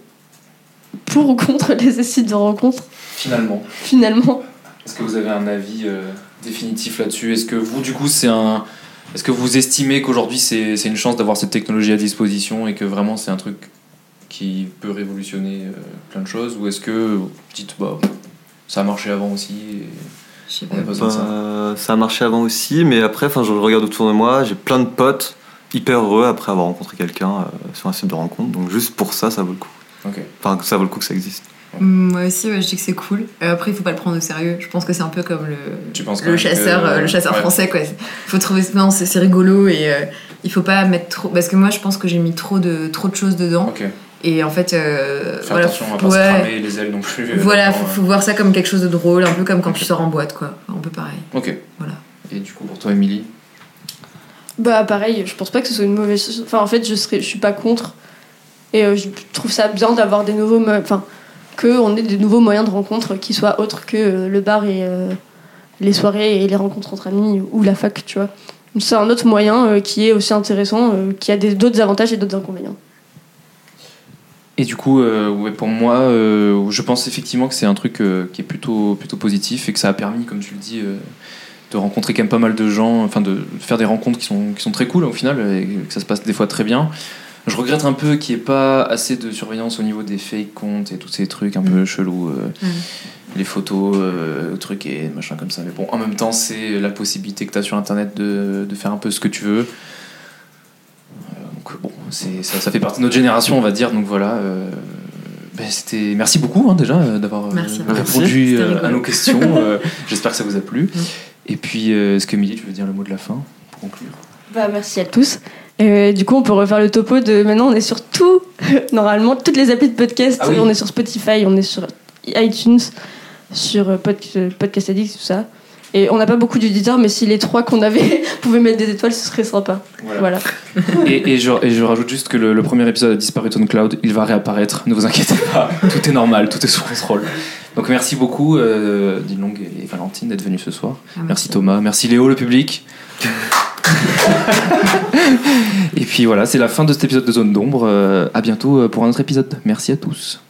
pour ou contre les sites de rencontres? Finalement. finalement Est-ce que vous avez un avis euh, définitif là-dessus? Est-ce que vous, du coup, c'est un. Est-ce que vous estimez qu'aujourd'hui c'est c'est une chance d'avoir cette technologie à disposition et que vraiment c'est un truc qui peut révolutionner euh, plein de choses? Ou est-ce que vous dites, bah, ça a marché avant aussi et Je sais on pas. a besoin de ça? Bah, ça a marché avant aussi, mais après, enfin, je regarde autour de moi, j'ai plein de potes hyper heureux après avoir rencontré quelqu'un euh, sur un site de rencontre. Donc juste pour ça, ça vaut le coup. Enfin, ça vaut le coup que ça existe. Moi aussi, ouais, je dis que c'est cool. Euh, après, il faut pas le prendre au sérieux. Je pense que c'est un peu comme le, Tu penses quand le chasseur, que- euh, le chasseur ouais. français, quoi. Il faut trouver. Non, c'est c'est rigolo et euh, il faut pas mettre trop. Parce que moi, je pense que j'ai mis trop de, trop de choses dedans. Et en fait, euh, Faire voilà, attention à pas ouais. se cramer les ailes non plus. euh, Voilà, faut, euh. faut voir ça comme quelque chose de drôle, un peu comme quand tu sors en boîte, quoi. Un peu pareil. Ok. Voilà. Et du coup, pour toi, Émilie? Bah pareil, je pense pas que ce soit une mauvaise chose. Enfin en fait, je serais, je suis pas contre. Et euh, je trouve ça bien d'avoir des nouveaux, enfin on ait des nouveaux moyens de rencontre qui soient autres que euh, le bar et euh, les soirées et les rencontres entre amis ou la fac, tu vois. C'est un autre moyen euh, qui est aussi intéressant, qui a d'autres avantages et d'autres inconvénients. Et du coup, pour moi, je pense effectivement que c'est un truc qui est plutôt, plutôt positif et que ça a permis, comme tu le dis, de rencontrer quand même pas mal de gens, enfin de faire des rencontres qui sont, qui sont très cool au final et que ça se passe des fois très bien. Je regrette un peu qu'il n'y ait pas assez de surveillance au niveau des fake comptes et tous ces trucs un peu chelous, euh, Mm. les photos, euh, trucs et machin comme ça. Mais bon, en même temps, c'est la possibilité que tu as sur internet de, de faire un peu ce que tu veux. Euh, Donc bon, c'est, ça, ça fait partie de notre génération, on va dire. Donc voilà. euh, ben, c'était... Merci beaucoup hein, déjà euh, d'avoir euh, répondu euh, à nos questions. Euh, j'espère que ça vous a plu. Et puis, euh, est-ce que Émilie, tu veux dire le mot de la fin pour conclure? Bah merci à tous. Euh, du coup, on peut refaire le topo de maintenant, on est sur tout, normalement, toutes les applis de podcast. Ah oui. On est sur Spotify, on est sur iTunes, sur euh, euh, Podcast Addict, tout ça. Et on n'a pas beaucoup d'auditeurs, mais si les trois qu'on avait pouvaient mettre des étoiles, ce serait sympa. Voilà. et, et, je, et je rajoute juste que le, le premier épisode a disparu de Cloud, il va réapparaître, ne vous inquiétez pas, tout est normal, tout est sous contrôle. Donc merci beaucoup, euh, Dilong et Valentine, d'être venus ce soir. Ah, merci. Thomas, merci Léo, le public. et puis voilà, c'est la fin de cet épisode de Zone d'ombre. Euh, à bientôt euh, pour un autre épisode. Merci à tous.